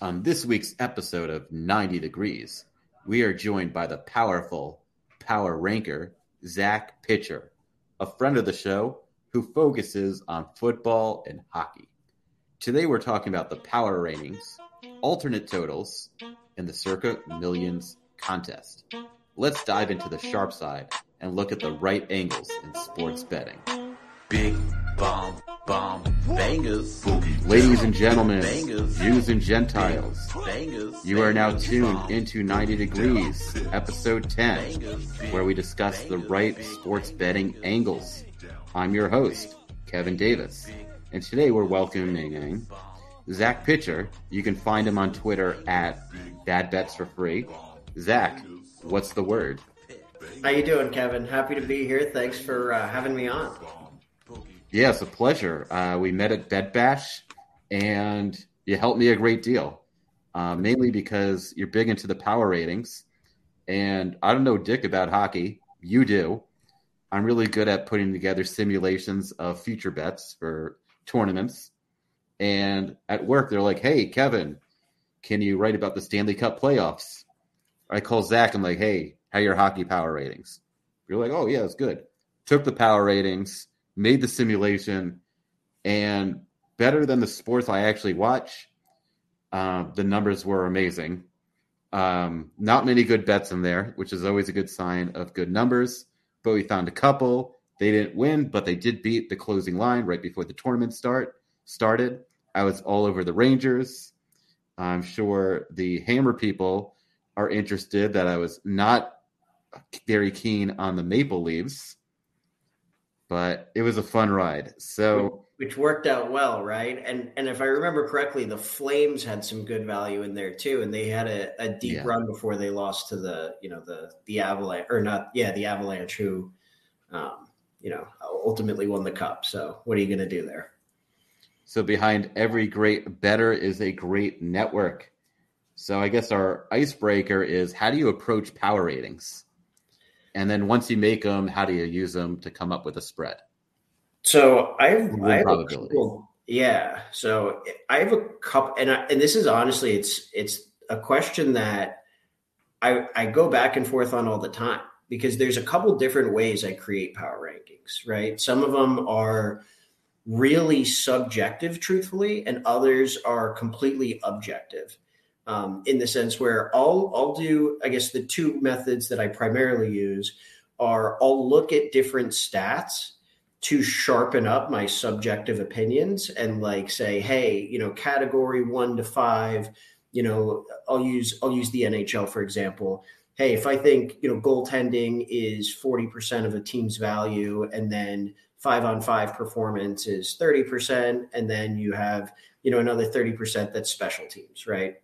On this week's episode of 90 Degrees, we are joined by the powerful power ranker, Zach Pitcher, a friend of the show who focuses on football and hockey. Today we're talking about the power ratings, alternate totals, and the circa millions contest. Let's dive into the sharp side and look at the right angles in sports betting. Big bomb, bomb, bangers. Ladies and gentlemen, Bangers. Jews and Gentiles, Bangers. you are now tuned into 90 Degrees, episode 10, where we discuss the right sports betting angles. I'm your host, Kevin Davis, and today we're welcoming Zach Pitcher. You can find him on Twitter at Bad Bets for Free. Zach, what's the word? How you doing, Kevin? Happy to be here. Thanks for uh, having me on. Yeah, it's a pleasure. Uh, we met at Bed Bash, and you helped me a great deal, uh, mainly because you're big into the power ratings. And I don't know dick about hockey. You do. I'm really good at putting together simulations of future bets for tournaments. And at work, they're like, "Hey, Kevin, can you write about the Stanley Cup playoffs?" I call Zach. I'm like, "Hey, how are your hockey power ratings?" You're like, "Oh yeah, it's good." Took the power ratings, made the simulation, and better than the sports I actually watch. Uh, the numbers were amazing. Um, not many good bets in there, which is always a good sign of good numbers. But we found a couple. They didn't win, but they did beat the closing line right before the tournament start started. I was all over the Rangers. I'm sure the Hammer people are interested that I was not very keen on the Maple Leafs, but it was a fun ride. So Which worked out well, right? And and if I remember correctly, the Flames had some good value in there too, and they had a, a deep Yeah. run before they lost to the you know the the Avalanche or not yeah the Avalanche who um, you know ultimately won the cup. So what are you going to do there? So behind every great better is a great network. So I guess our icebreaker is how do you approach power ratings? And then once you make them, how do you use them to come up with a spread? So I've, I have a probability. couple, yeah. So I have a couple, and I, and this is honestly, it's it's a question that I I go back and forth on all the time because there's a couple different ways I create power rankings. Right, some of them are really subjective, truthfully, and others are completely objective. Um, in the sense where I'll I'll do I guess the two methods that I primarily use are I'll look at different stats to sharpen up my subjective opinions and like say hey you know category 1 to 5 you know I'll use I'll use the NHL for example. Hey if I think you know goaltending is 40% of a team's value and then 5 on 5 performance is 30% and then you have you know another 30% that's special teams right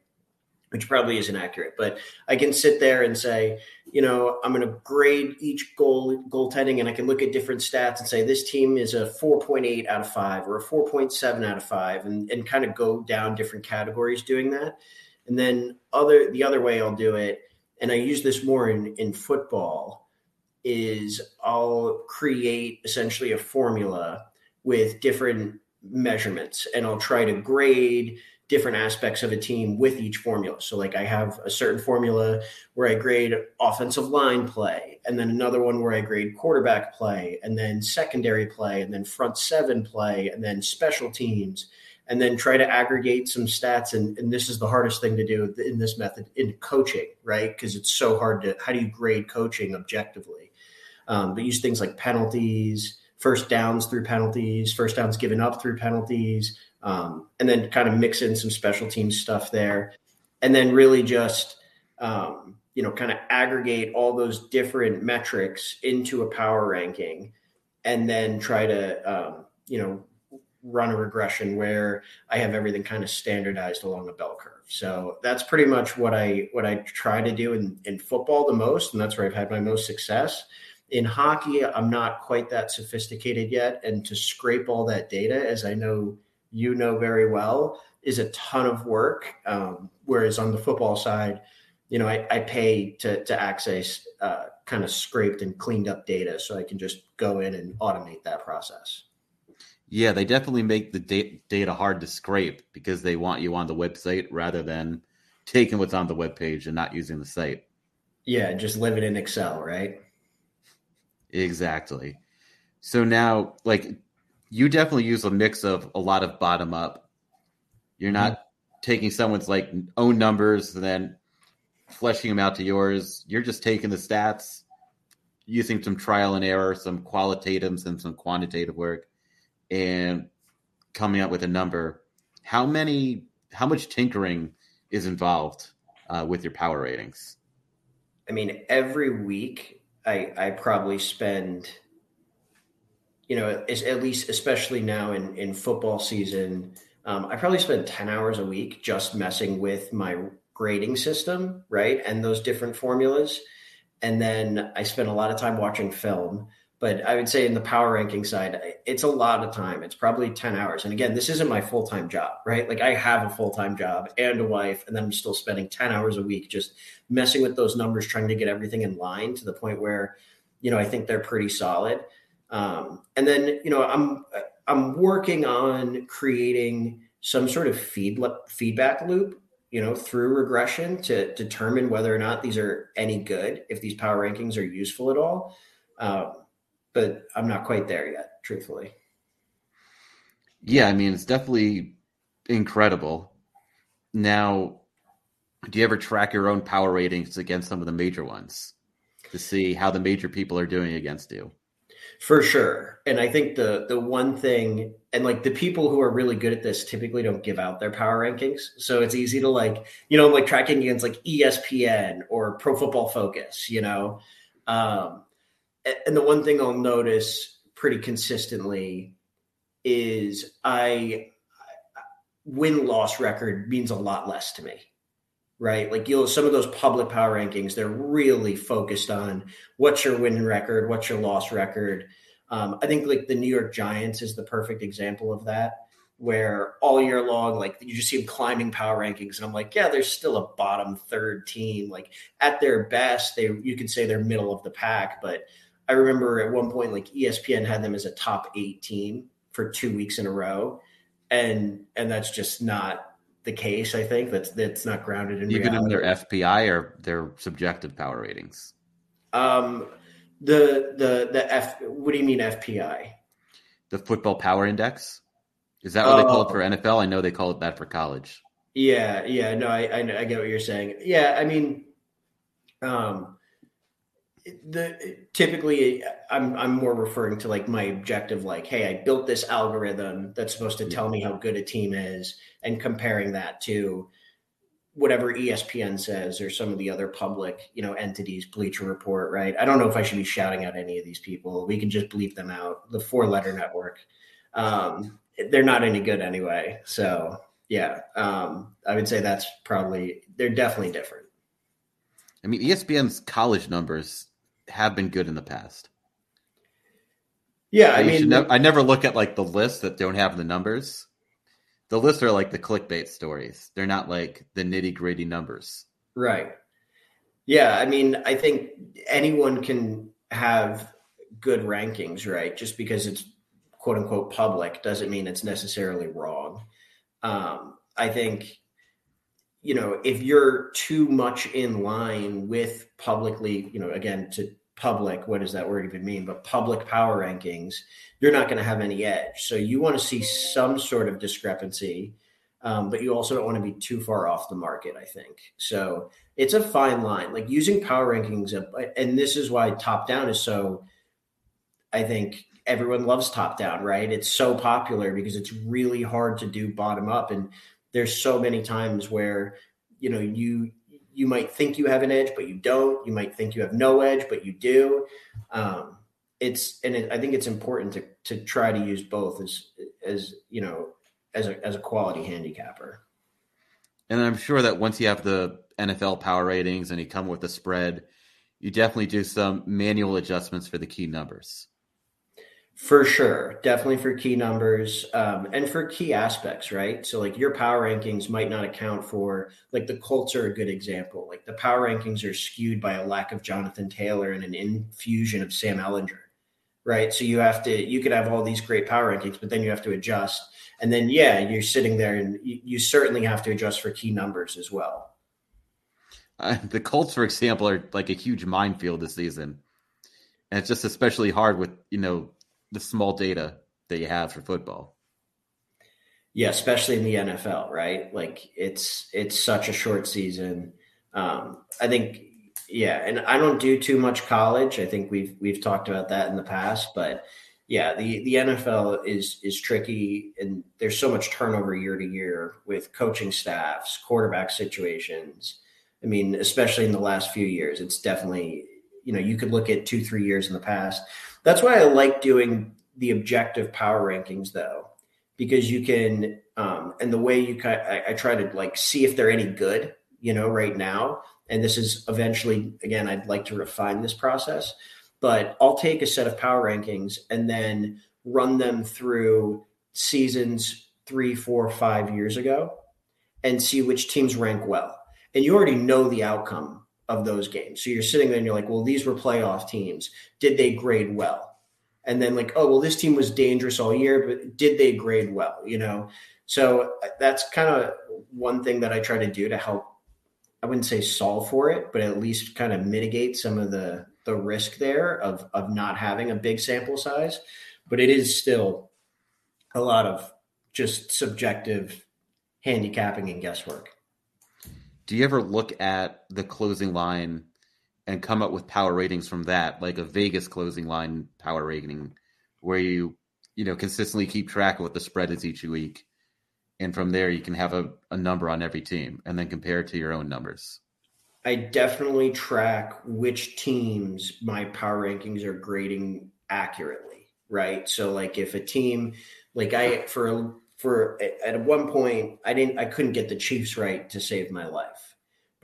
which probably isn't accurate but I can sit there and say you know, I'm going to grade each goal goaltending, and I can look at different stats and say this team is a 4.8 out of five or a 4.7 out of five, and and kind of go down different categories doing that. And then other the other way I'll do it, and I use this more in in football, is I'll create essentially a formula with different measurements, and I'll try to grade different aspects of a team with each formula. So like I have a certain formula where I grade offensive line play, and then another one where I grade quarterback play, and then secondary play, and then front seven play, and then special teams, and then try to aggregate some stats. And, and this is the hardest thing to do in this method in coaching, right? Because it's so hard to how do you grade coaching objectively? Um, but use things like penalties, first downs through penalties, first downs given up through penalties, um, and then kind of mix in some special teams stuff there, and then really just um, you know kind of aggregate all those different metrics into a power ranking, and then try to um, you know run a regression where I have everything kind of standardized along a bell curve. So that's pretty much what I what I try to do in, in football the most, and that's where I've had my most success. In hockey, I'm not quite that sophisticated yet, and to scrape all that data, as I know you know very well, is a ton of work. Um, whereas on the football side, you know, I, I pay to to access uh, kind of scraped and cleaned up data, so I can just go in and automate that process. Yeah, they definitely make the da- data hard to scrape because they want you on the website rather than taking what's on the web page and not using the site. Yeah, just living in Excel, right? Exactly. So now, like, you definitely use a mix of a lot of bottom up. You're not mm-hmm. taking someone's like own numbers and then fleshing them out to yours. You're just taking the stats, using some trial and error, some qualitatives and some quantitative work, and coming up with a number. How many? How much tinkering is involved uh, with your power ratings? I mean, every week I I probably spend, you know, at least especially now in in football season, um, I probably spend ten hours a week just messing with my grading system, right, and those different formulas, and then I spend a lot of time watching film but I would say in the power ranking side, it's a lot of time. It's probably 10 hours. And again, this isn't my full time job, right? Like I have a full time job and a wife, and then I'm still spending 10 hours a week just messing with those numbers, trying to get everything in line to the point where, you know, I think they're pretty solid. Um, and then, you know, I'm, I'm working on creating some sort of feed, feedback loop you know, through regression to determine whether or not these are any good, if these power rankings are useful at all. Um, but I'm not quite there yet, truthfully. Yeah, I mean, it's definitely incredible. Now, do you ever track your own power ratings against some of the major ones to see how the major people are doing against you? For sure. And I think the the one thing and like the people who are really good at this typically don't give out their power rankings. So it's easy to like, you know, I'm like tracking against like ESPN or Pro Football Focus, you know. Um, and the one thing I'll notice pretty consistently is I win loss record means a lot less to me. Right. Like you'll some of those public power rankings, they're really focused on what's your win record, what's your loss record. Um, I think like the New York Giants is the perfect example of that, where all year long, like you just see them climbing power rankings, and I'm like, yeah, there's still a bottom third team. Like at their best, they you could say they're middle of the pack, but I remember at one point, like ESPN had them as a top eight team for two weeks in a row, and and that's just not the case. I think that's that's not grounded in even reality. in their FPI or their subjective power ratings. Um, the the the F. What do you mean FPI? The Football Power Index. Is that what uh, they call it for oh. NFL? I know they call it that for college. Yeah, yeah, no, I, I, I get what you're saying. Yeah, I mean, um, the typically I'm I'm more referring to like my objective like hey I built this algorithm that's supposed to tell me how good a team is and comparing that to whatever ESPN says or some of the other public you know entities Bleacher Report right? I don't know if I should be shouting out any of these people. We can just bleep them out. The four letter network. Um, they're not any good anyway. So yeah um, I would say that's probably they're definitely different. I mean, ESPN's college numbers have been good in the past. Yeah, I mean, ne- I never look at like the lists that don't have the numbers. The lists are like the clickbait stories. They're not like the nitty gritty numbers. Right. Yeah, I mean, I think anyone can have good rankings, right? Just because it's quote unquote public doesn't mean it's necessarily wrong. Um, I think you know, if you're too much in line with publicly, you know, again, to public, what does that word even mean? But public power rankings, you're not going to have any edge. So you want to see some sort of discrepancy, um, but you also don't want to be too far off the market, I think. So it's a fine line. Like using power rankings, and this is why top down is so, I think, everyone loves top down, right? It's so popular because it's really hard to do bottom up. And there's so many times where you know you you might think you have an edge but you don't. You might think you have no edge but you do. Um, it's and it, i think it's important to to try to use both as as you know as a as a quality handicapper. And i'm sure that once you have the nfl power ratings and you come with the spread you definitely do some manual adjustments for the key numbers for sure, definitely for key numbers um, and for key aspects, right? So, like your power rankings might not account for, like the Colts are a good example. Like the power rankings are skewed by a lack of Jonathan Taylor and an infusion of Sam Ehlinger, right? So you have to you could have all these great power rankings, but then you have to adjust. And then yeah, you're sitting there and you, you certainly have to adjust for key numbers as well. Uh, the Colts, for example, are like a huge minefield this season, and it's just especially hard with you know the small data that you have for football. Yeah, especially in the NFL, right? Like it's it's such a short season. Um, I think, yeah, and I don't do too much college. I think we've we've talked about that in the past, but yeah, the the NFL is is tricky, and there's so much turnover year to year with coaching staffs, quarterback situations. I mean, especially in the last few years, it's definitely you know you could look at two three years in the past. That's why I like doing the objective power rankings though because you can um, and the way you kind I, I try to like see if they're any good you know right now. And this is eventually again i'd like to refine this process but i'll take a set of power rankings and then run them through seasons three four five years ago and see which teams rank well. And you already know the outcome of those games. So you're sitting there and you're like well these were playoff teams. Did they grade well? And then like oh well this team was dangerous all year but did they grade well you know? So that's kind of one thing that i try to do to help i wouldn't say solve for it but at least kind of mitigate some of the the risk there of of not having a big sample size. But it is still a lot of just subjective handicapping and guesswork do you ever look at the closing line and come up with power ratings from that, like a Vegas closing line power rating, where you you know consistently keep track of what the spread is each week, and from there you can have a, a number on every team and then compare it to your own numbers. I definitely track which teams my power rankings are grading accurately, right? So like if a team like I for for at one point I didn't I couldn't get the Chiefs right to save my life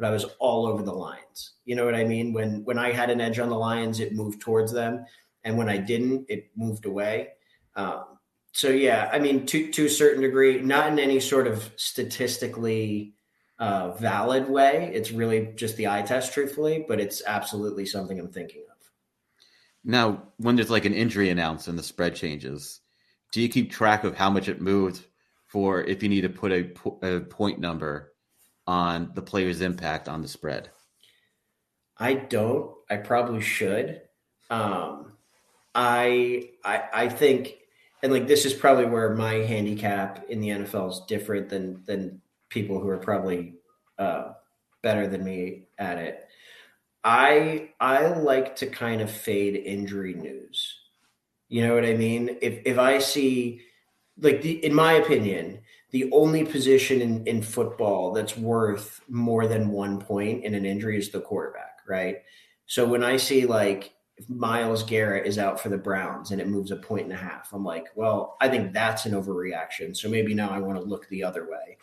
but I was all over the Lions. You know what I mean? When when I had an edge on the Lions, it moved towards them, and when I didn't, it moved away. Um, so yeah, I mean, to to a certain degree, not in any sort of statistically uh, valid way. It's really just the eye test, truthfully, but it's absolutely something I'm thinking of. Now, when there's like an injury announced and the spread changes, do you keep track of how much it moved for if you need to put a, a point number on the player's impact on the spread? I don't. I probably should. Um, I, I I think, and like this is probably where my handicap in the NFL is different than than people who are probably uh, better than me at it. I I like to kind of fade injury news. You know what I mean? If if I see like the in my opinion, the only position in, in football that's worth more than one point in an injury is the quarterback, right? So when I see like Myles Garrett is out for the Browns and it moves a point and a half, I'm like, well, I think that's an overreaction. So maybe now I want to look the other way.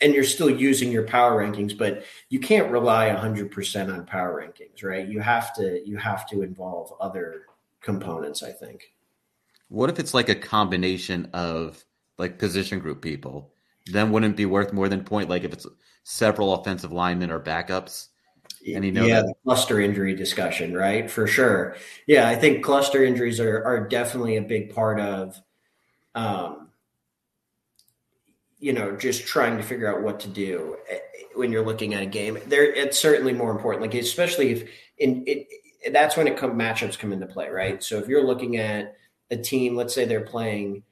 And you're still using your power rankings, but you can't rely 100% on power rankings, right? You have to you have to involve other components, I think. What if it's like a combination of like position group people, then wouldn't be worth more than point. Like if it's several offensive linemen or backups. And you know yeah, that- the cluster injury discussion, right? For sure. Yeah, I think cluster injuries are are definitely a big part of um you know, just trying to figure out what to do eh, when you're looking at a game. There, it's certainly more important. Like especially if in it, that's when it come matchups come into play, right? So if you're looking at a team, let's say they're playing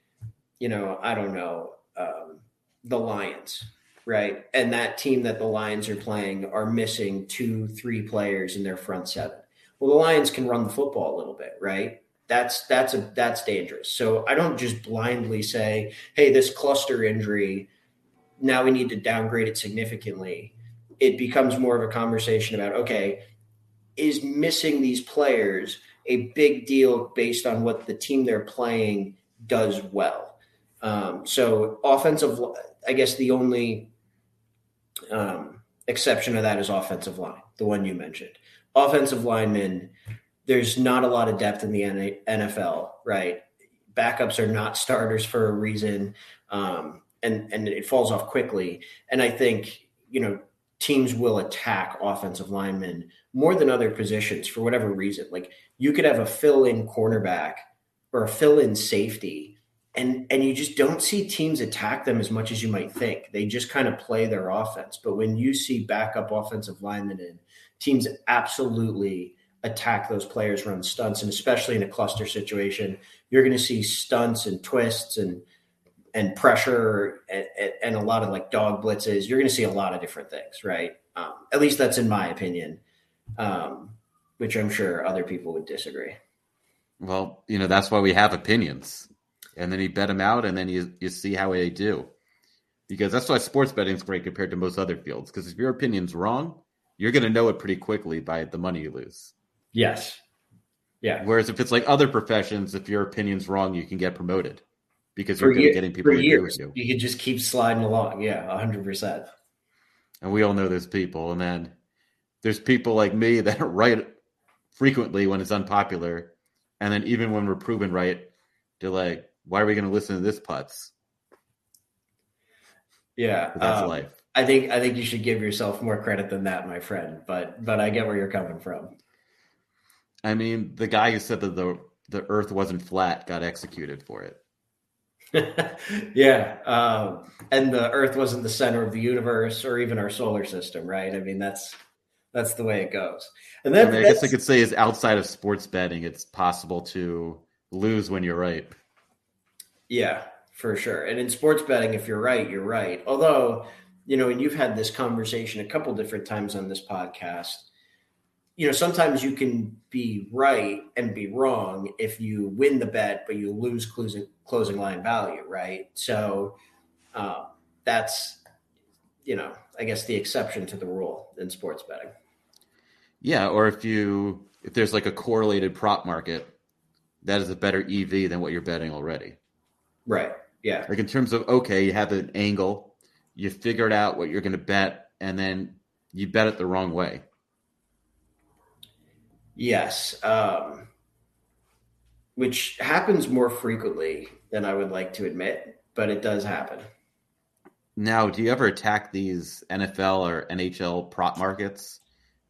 you know, I don't know, um, the Lions, right? And that team that the Lions are playing are missing two, three players in their front seven. Well, the Lions can run the football a little bit, right? That's that's a that's dangerous. So I don't just blindly say, "Hey, this cluster injury, now we need to downgrade it significantly." It becomes more of a conversation about, okay, is missing these players a big deal based on what the team they're playing does well? Um, so offensive, I guess the only um, exception to that is offensive line, the one you mentioned. Offensive linemen, there's not a lot of depth in the NFL, right? Backups are not starters for a reason, um, and and it falls off quickly. And I think you know teams will attack offensive linemen more than other positions for whatever reason. Like you could have a fill-in cornerback or a fill-in safety, and and you just don't see teams attack them as much as you might think. They just kind of play their offense. But when you see backup offensive linemen in, teams absolutely attack those players, run stunts, and especially in a cluster situation, you're going to see stunts and twists and and pressure and, and, a lot of like dog blitzes. You're going to see a lot of different things, right? Um, at least that's in my opinion, um, which I'm sure other people would disagree. Well, you know that's why we have opinions, and then you bet them out, and then you you see how they do, because that's why sports betting is great compared to most other fields. Because if your opinion's wrong, you're going to know it pretty quickly by the money you lose. Yes. Yeah. Whereas if it's like other professions, if your opinion's wrong, you can get promoted because you're year, getting people to years, agree with you. You can just keep sliding along. Yeah, hundred percent. And we all know there's people, and then there's people like me that write frequently when it's unpopular, and then even when we're proven right, they're like, "Why are we going to listen to this putz?" Yeah, that's um, life. I think I think you should give yourself more credit than that, my friend. But but I get where you're coming from. I mean, the guy who said that the the Earth wasn't flat got executed for it. yeah, um, and the Earth wasn't the center of the universe or even our solar system, right? I mean, that's that's the way it goes. And then I, mean, I guess I could say is outside of sports betting, it's possible to lose when you're right. Yeah, for sure. And in sports betting, if you're right, you're right. Although, you know, and you've had this conversation a couple different times on this podcast you know, sometimes you can be right and be wrong if you win the bet, but you lose closing closing line value, right? So uh, that's you know, I guess the exception to the rule in sports betting. Yeah, or if you if there's like a correlated prop market, that is a better EV than what you're betting already. Right. Yeah. Like in terms of okay, you have an angle, you figured out what you're going to bet, and then you bet it the wrong way. Yes. Um, which happens more frequently than I would like to admit, but it does happen. Now, do you ever attack these NFL or NHL prop markets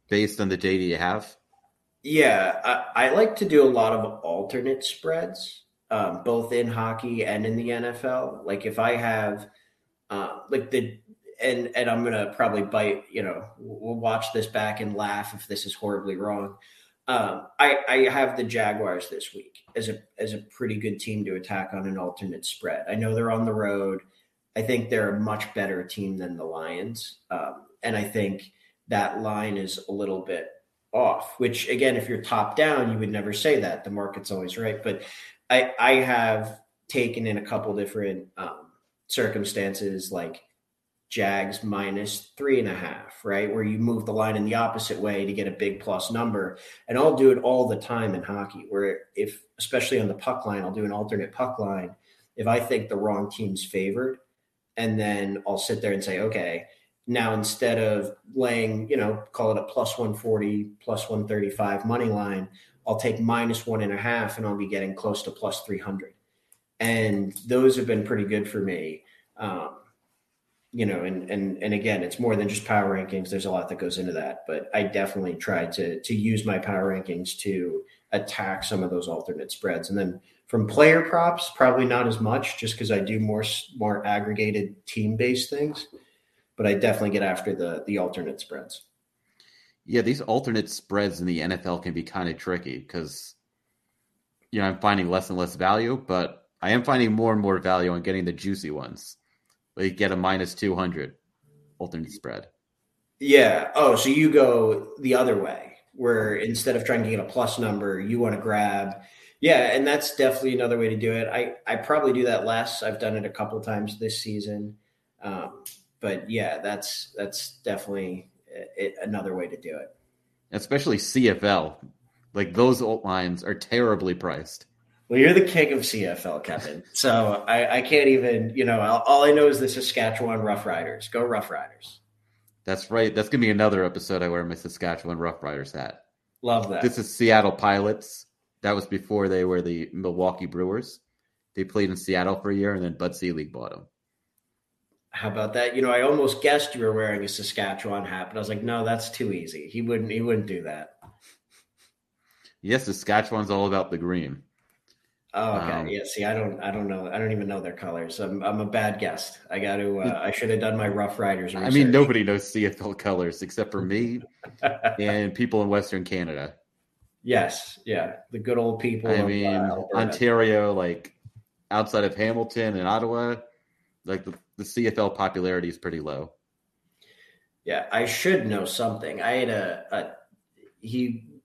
based on the data you have? Yeah, I, I like to do a lot of alternate spreads, um, both in hockey and in the NFL. Like if I have, uh, like the and and I'm gonna probably bite. You know, we'll watch this back and laugh if this is horribly wrong. Um, I, I have the Jaguars this week as a as a pretty good team to attack on an alternate spread. I know they're on the road. I think they're a much better team than the Lions, um, and I think that line is a little bit off. Which again, if you're top down, you would never say that. The market's always right, but I I have taken in a couple different um, circumstances like Jags minus three and a half, right? Where you move the line in the opposite way to get a big plus number. And I'll do it all the time in hockey, where if, especially on the puck line, I'll do an alternate puck line if I think the wrong team's favored. And then I'll sit there and say, okay, now instead of laying, you know, call it a plus 140, plus 135 money line, I'll take minus one and a half and I'll be getting close to plus 300. And those have been pretty good for me. Um, you know, and and and again, it's more than just power rankings. There's a lot that goes into that, but I definitely try to to use my power rankings to attack some of those alternate spreads. And then from player props, probably not as much, just because I do more more aggregated team based things. But I definitely get after the the alternate spreads. Yeah, these alternate spreads in the NFL can be kind of tricky because you know I'm finding less and less value, but I am finding more and more value on getting the juicy ones you get a minus 200 alternate spread. Yeah. Oh, so you go the other way where instead of trying to get a plus number, you want to grab. Yeah, and that's definitely another way to do it. I I probably do that less. I've done it a couple times this season, um, but yeah, that's that's definitely it, another way to do it. Especially CFL, like those alt lines are terribly priced. Well, you're the king of CFL, Kevin. So I, I can't even, you know, all, all I know is the Saskatchewan Roughriders. Go Roughriders. That's right. That's gonna be another episode. I wear my Saskatchewan Roughriders hat. Love that. This is Seattle Pilots. That was before they were the Milwaukee Brewers. They played in Seattle for a year, and then Bud Selig bought them. How about that? You know, I almost guessed you were wearing a Saskatchewan hat, but I was like, no, that's too easy. He wouldn't. He wouldn't do that. Yes, Saskatchewan's all about the green. Oh, okay. Um, yeah. See, I don't, I don't know. I don't even know their colors. I'm, I'm a bad guest. I got to. Uh, I should have done my Rough Riders. I mean, nobody knows CFL colors except for me and people in Western Canada. yes. Yeah. The good old people. I of, uh, mean, Alberta. Ontario, like outside of Hamilton and Ottawa, like the, the CFL popularity is pretty low. Yeah, I should know something. I had a, a he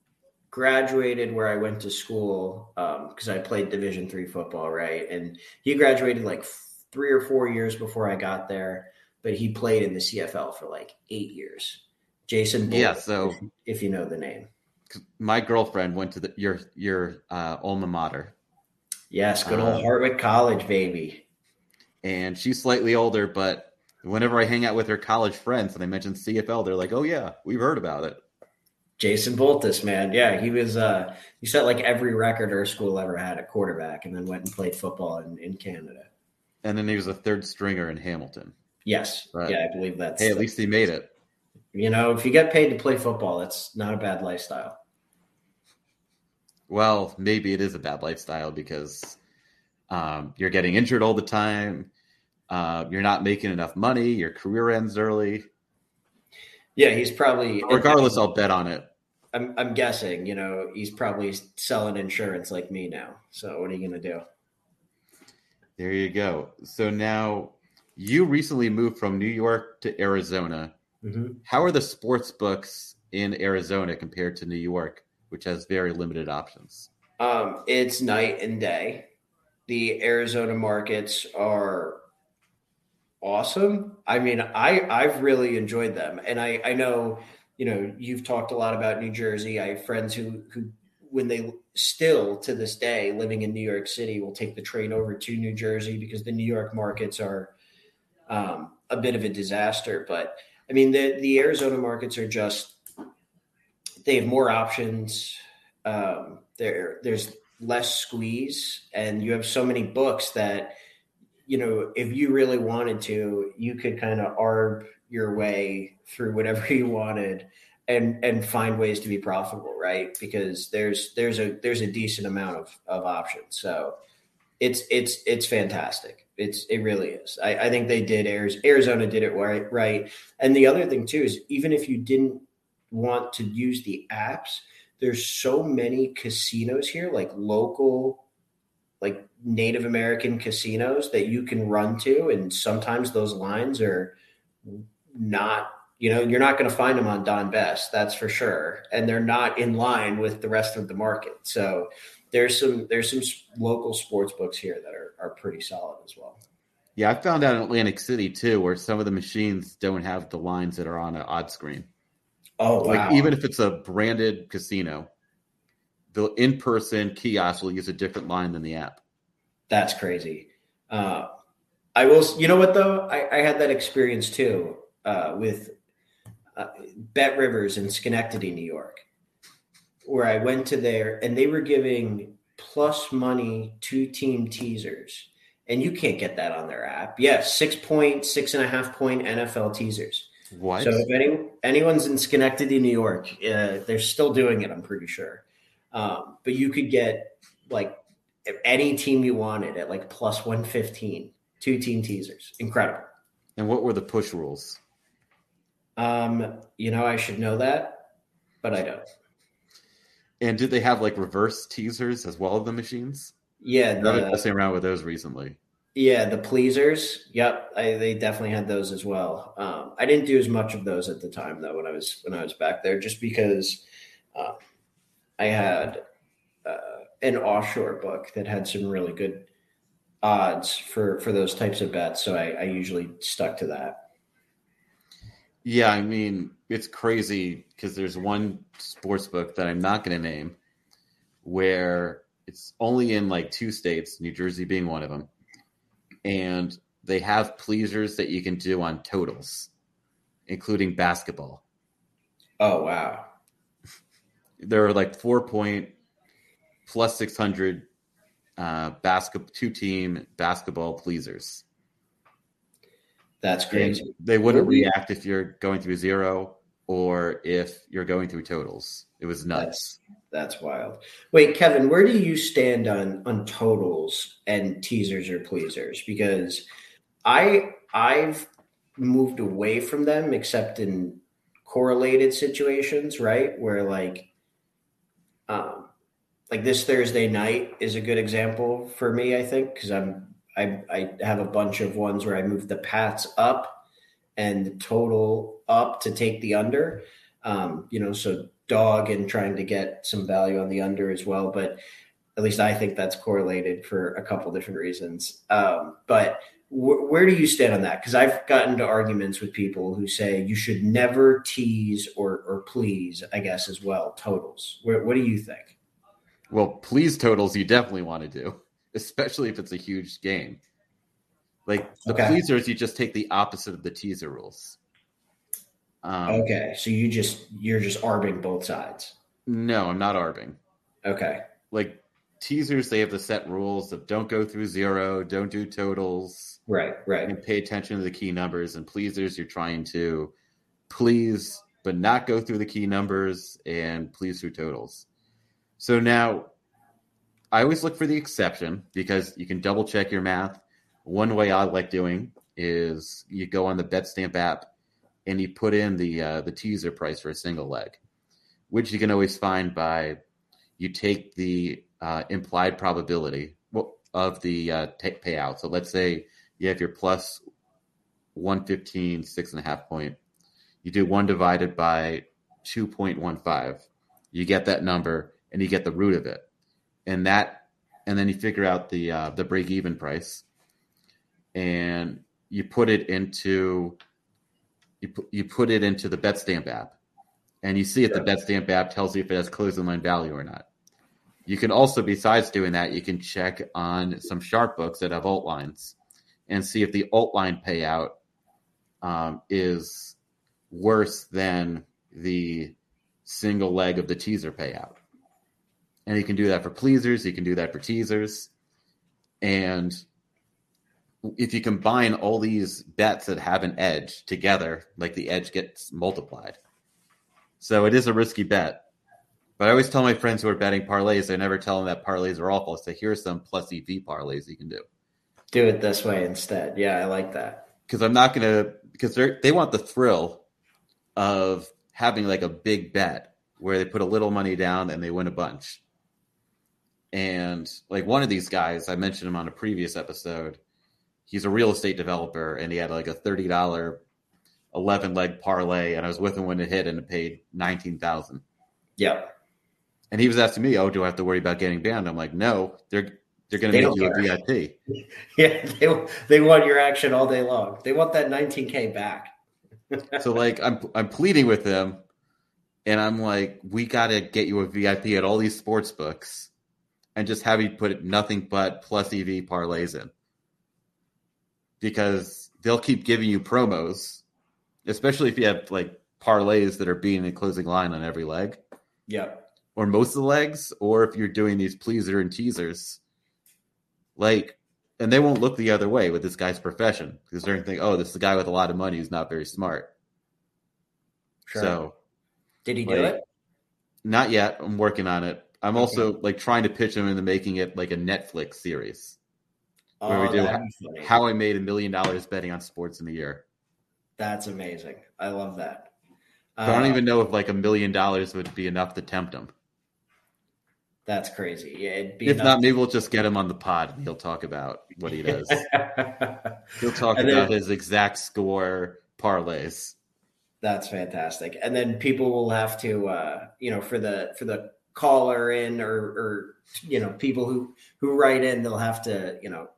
graduated where I went to school because I played Division three football, right? And he graduated like f- three or four years before I got there, but he played in the CFL for like eight years. Jason, Bull, Yeah, so- if, you know the name, My girlfriend went to the, your your uh, alma mater, yes, good old Um, Hartwick College, baby. and she's slightly older, but whenever I hang out with her college friends and I mention CFL, they're like, "Oh yeah, we've heard about it." Jason Boltis, man, yeah, he was. uh He set like every record our school ever had at quarterback, and then went and played football in, in Canada. And then he was a third stringer in Hamilton. Yes, Right. yeah, I believe that's. Hey, at least he made it. You know, if you get paid to play football, that's not a bad lifestyle. Well, maybe it is a bad lifestyle because um, you're getting injured all the time. Uh, you're not making enough money. Your career ends early. Yeah, he's probably Regardless, I'll bet on it. I'm I'm guessing, you know, he's probably selling insurance like me now. So what are you gonna do? There you go. So now you recently moved from New York to Arizona. Mm-hmm. How are the sports books in Arizona compared to New York, which has very limited options? Um, it's night and day. The Arizona markets are awesome. I mean, I I've really enjoyed them, and I I know you know you've talked a lot about New Jersey. I have friends who who when they still to this day living in New York City will take the train over to New Jersey because the New York markets are um, a bit of a disaster. But I mean, the the Arizona markets are just they have more options. Um, there there's less squeeze, and you have so many books that you know if you really wanted to, you could kind of arb your way through whatever you wanted and and find ways to be profitable right? Because there's there's a there's a decent amount of of options. So it's it's it's fantastic. It's it really is. I, I think they did arizona did it right right. And the other thing too is even if you didn't want to use the apps there's so many casinos here like local like native american casinos that you can run to. And sometimes those lines are not you know you're not going to find them on don best that's for sure. And they're not in line with the rest of the market. So there's some there's some local sports books here that are, are pretty solid as well. Yeah, I found out in Atlantic City too, where some of the machines don't have the lines that are on an odd screen. oh wow. Like even if it's a branded casino, the in-person kiosk will use a different line than the app. that's crazy. Uh, i will you know what though? I, I had that experience too uh, with uh, bet rivers in schenectady new york where i went to there and they were giving plus money to team teasers and you can't get that on their app yes six point six and a half point nfl teasers What? So if any anyone's in Schenectady, New York, uh, they're still doing it. I'm pretty sure. Um, but you could get like any team you wanted at like plus one fifteen, two team teasers. Incredible. and what were the push rules? Um, you know, I should know that, but I don't. And did they have like reverse teasers as well of the machines? Yeah, I've been messing around with those recently. yeah, the pleasers. Yep, I, they definitely had those as well. Um, I didn't do as much of those at the time though when I was when I was back there, just because uh, I had uh, an offshore book that had some really good odds for for those types of bets. So I, I usually stuck to that. Yeah, I mean, it's crazy because there's one sports book that I'm not going to name where it's only in like two states, New Jersey being one of them. And they have pleasers that you can do on totals, including basketball. Oh wow, There are like four point plus 600 uh, basketball, two team basketball pleasers. That's And crazy. they wouldn't react if you're going through zero or if you're going through totals. It was nuts. That's wild. Wait, Kevin, where do you stand on on totals and teasers or pleasers? Because I I've moved away from them except in correlated situations, right? Where like um like this Thursday night is a good example for me, I think, because I'm I I have a bunch of ones where I move the Pats up and the total up to take the under. Um, you know, so dog and trying to get some value on the under as well. But at least I think that's correlated for a couple different reasons. Um, but wh- where do you stand on that? Because I've gotten to arguments with people who say you should never tease or or please, I guess as well totals. Where, what do you think? Well, please totals you definitely want to do, especially if it's a huge game. Like the Okay. pleasers, you just take the opposite of the teaser rules. Um, Okay, so you just you're just arbing both sides. No, I'm not arbing. Okay, Like teasers, they have the set rules of don't go through zero, don't do totals, right, right. and pay attention to the key numbers. And pleasers, you're trying to please, but not go through the key numbers and please through totals. So now I always look for the exception because you can double check your math. One way I like doing is you go on the BetStamp app and you put in the uh, the teaser price for a single leg, which you can always find by you take the uh, implied probability of the uh, payout. So let's say you have your plus 115, six and a half point. You do one divided by 2.15. You get that number and you get the root of it. And that, and then you figure out the, uh, the break even price and you put it into, you put, you put it into the BetStamp app and you see if the BetStamp app tells you if it has closing line value or not. You can also, besides doing that, you can check on some sharp books that have alt lines and see if the alt line payout um, is worse than the single leg of the teaser payout. And you can do that for pleasers, you can do that for teasers. And if you combine all these bets that have an edge together, like the edge gets multiplied. So it is a risky bet. But I always tell my friends who are betting parlays, I never tell them that parlays are awful. I say, here's some plus EV parlays you can do. Do it this way instead. Yeah, I like that. Because I'm not going to, because they they want the thrill of having like a big bet where they put a little money down and they win a bunch. And like one of these guys, I mentioned him on a previous episode. He's a real estate developer and he had like a $30 11 leg parlay. And I was with him when it hit and it paid 19,000. Yeah. And he was asking me, "Oh, do I have to worry about getting banned?" I'm like, "No, they're they're going They to make you care. a VIP." Yeah, they they want your action all day long. They want that 19k back. so like, I'm I'm pleading with them, and I'm like, "We got to get you a VIP at all these sports books, and just have you put nothing but plus EV parlays in, because they'll keep giving you promos, especially if you have like parlays that are being a closing line on every leg." Yep. or most of the legs, or if you're doing these pleaser and teasers, like, and they won't look the other way with this guy's profession because they're going to think, oh, this is a guy with a lot of money who's not very smart. Sure. So, Did he do it? not yet. I'm working on it. I'm also like trying to pitch him into making it like a Netflix series. where we Oh, do that'd be funny. How I made a million dollars betting on sports in a year. That's amazing. I love that. But I don't Uh, even know if like a million dollars would be enough to tempt him. That's crazy. Yeah, it'd be If nuts. not, maybe we'll just get him on the pod and he'll talk about what he does. He'll talk And then- about his exact score parlays. That's fantastic. And then people will have to, uh, you know, for the for the caller in or or you know people who who write in, they'll have to, you know,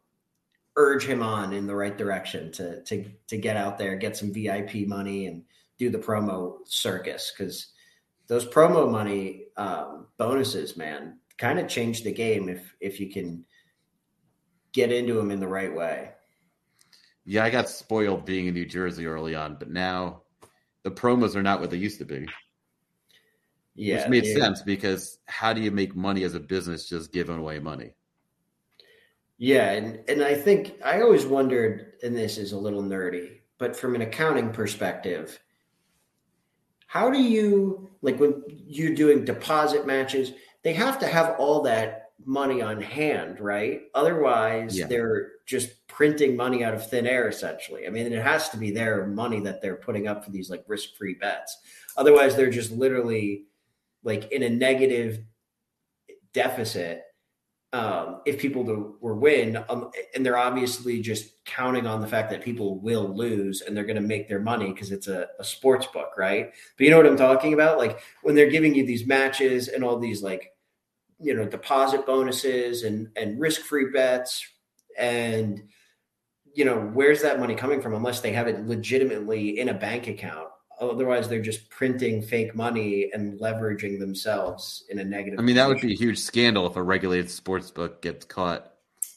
urge him on in the right direction to to to get out there, get some VIP money, and do the promo circus because those promo money um, bonuses, man, kind of change the game if if you can get into them in the right way. Yeah, I got spoiled being in New Jersey early on, but now the promos are not what they used to be. Yeah, which made sense because how do you make money as a business just giving away money? Yeah, and and I think I always wondered, and this is a little nerdy, but from an accounting perspective, how do you like when you're doing deposit matches? They have to have all that money on hand, right? Otherwise, Yeah. they're just printing money out of thin air, essentially. I mean, it has to be their money that they're putting up for these like risk free bets. Otherwise, they're just literally like in a negative deficit um, if people do, were win, um, and they're obviously just counting on the fact that people will lose and they're going to make their money because it's a, a sports book, right? But you know what I'm talking about? Like when they're giving you these matches and all these like you know deposit bonuses and and risk free bets and you know where's that money coming from unless they have it legitimately in a bank account otherwise they're just printing fake money and leveraging themselves in a negative I mean, that would be a huge scandal if a regulated sports book gets caught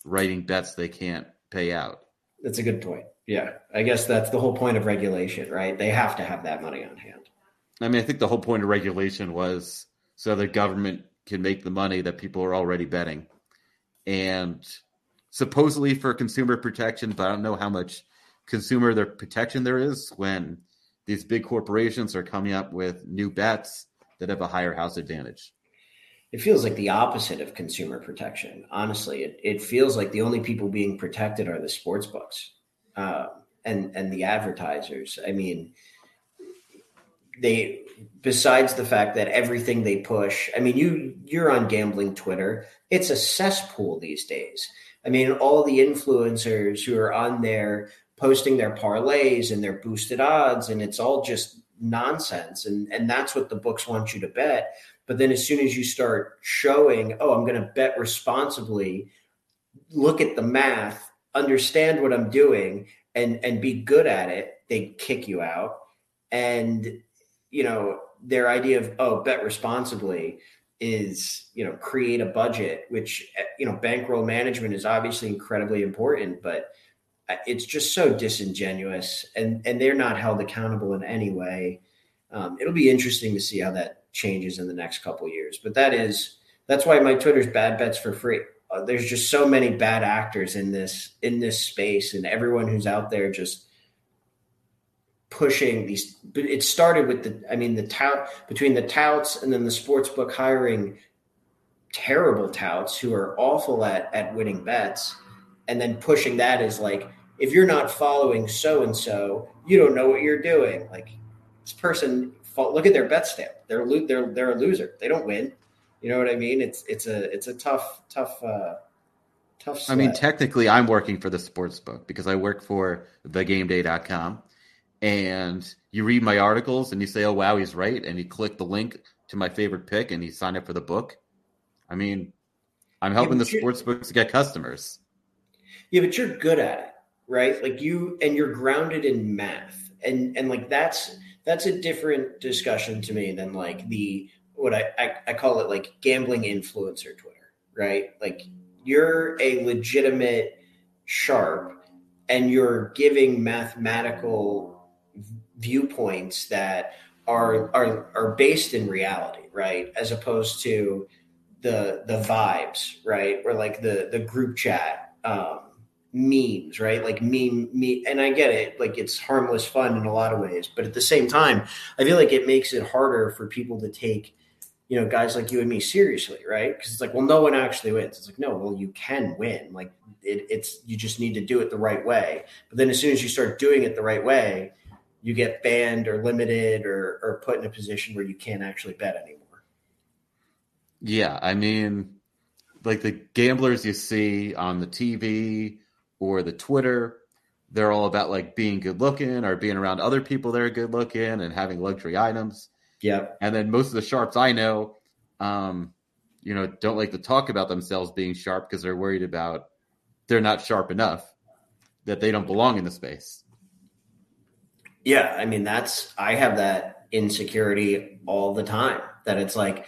writing bets they can't pay out. That's a good point. Yeah. I guess that's the whole point of regulation, right? They have to have that money on hand. I mean, I think the whole point of regulation was so the government can make the money that people are already betting. And supposedly for consumer protection, but I don't know how much consumer protection there is when these big corporations are coming up with new bets that have a higher house advantage. It feels like the opposite of consumer protection. Honestly, it, it feels like the only people being protected are the sports books uh, and and the advertisers. I mean, they besides the fact that everything they push. I mean, you you're on gambling Twitter. It's a cesspool these days. I mean, all the influencers who are on there posting their parlays and their boosted odds, and it's all just nonsense. And and that's what the books want you to bet. But then as soon as you start showing, oh, I'm going to bet responsibly, look at the math, understand what I'm doing, and and be good at it, they kick you out. And you know their idea of oh, bet responsibly is you know create a budget, which eh, you know bankroll management is obviously incredibly important, but it's just so disingenuous, and and they're not held accountable in any way. Um, it'll be interesting to see how that changes in the next couple years. But that is that's why my Twitter's bad bets for free. Uh, there's just so many bad actors in this in this space, and everyone who's out there just pushing these. But it started with the, I mean, the tout between the touts and then the sports book hiring terrible touts who are awful at at winning bets, and then pushing that is like if you're not following so and so, you don't know what you're doing. Like this person look at their Betstamp. They're they're they're a loser. They don't win. You know what I mean? It's it's a it's a tough tough uh, tough. I mean, technically, I'm working for the sports book because I work for thegameday.com. And you read my articles and you say, oh, wow, he's right. And you click the link to my favorite pick and you sign up for the book. I mean, I'm helping but the sports books get customers. Yeah, but you're good at it, right? Like you and you're grounded in math. And and like that's that's a different discussion to me than like the what I, I, I call it like gambling influencer Twitter, right? Like you're a legitimate sharp and you're giving mathematical viewpoints that are are are based in reality, right? As opposed to the the vibes, right? Or like the the group chat um memes, right? Like meme me and I get it, like it's harmless fun in a lot of ways, but at the same time, I feel like it makes it harder for people to take you know guys like you and me seriously right? Because it's like well no one actually wins. It's like no well you can win. Like it, it's you just need to do it the right way. But then as soon as you start doing it the right way you get banned or limited or or put in a position where you can't actually bet anymore. Yeah, I mean, like the gamblers you see on the TV or the Twitter, they're all about like being good looking or being around other people that are good looking and having luxury items. yep And then most of the sharps I know, um, you know, don't like to talk about themselves being sharp because they're worried about they're not sharp enough, that they don't belong in the space. Yeah, I mean that's I have that insecurity all the time. That it's like,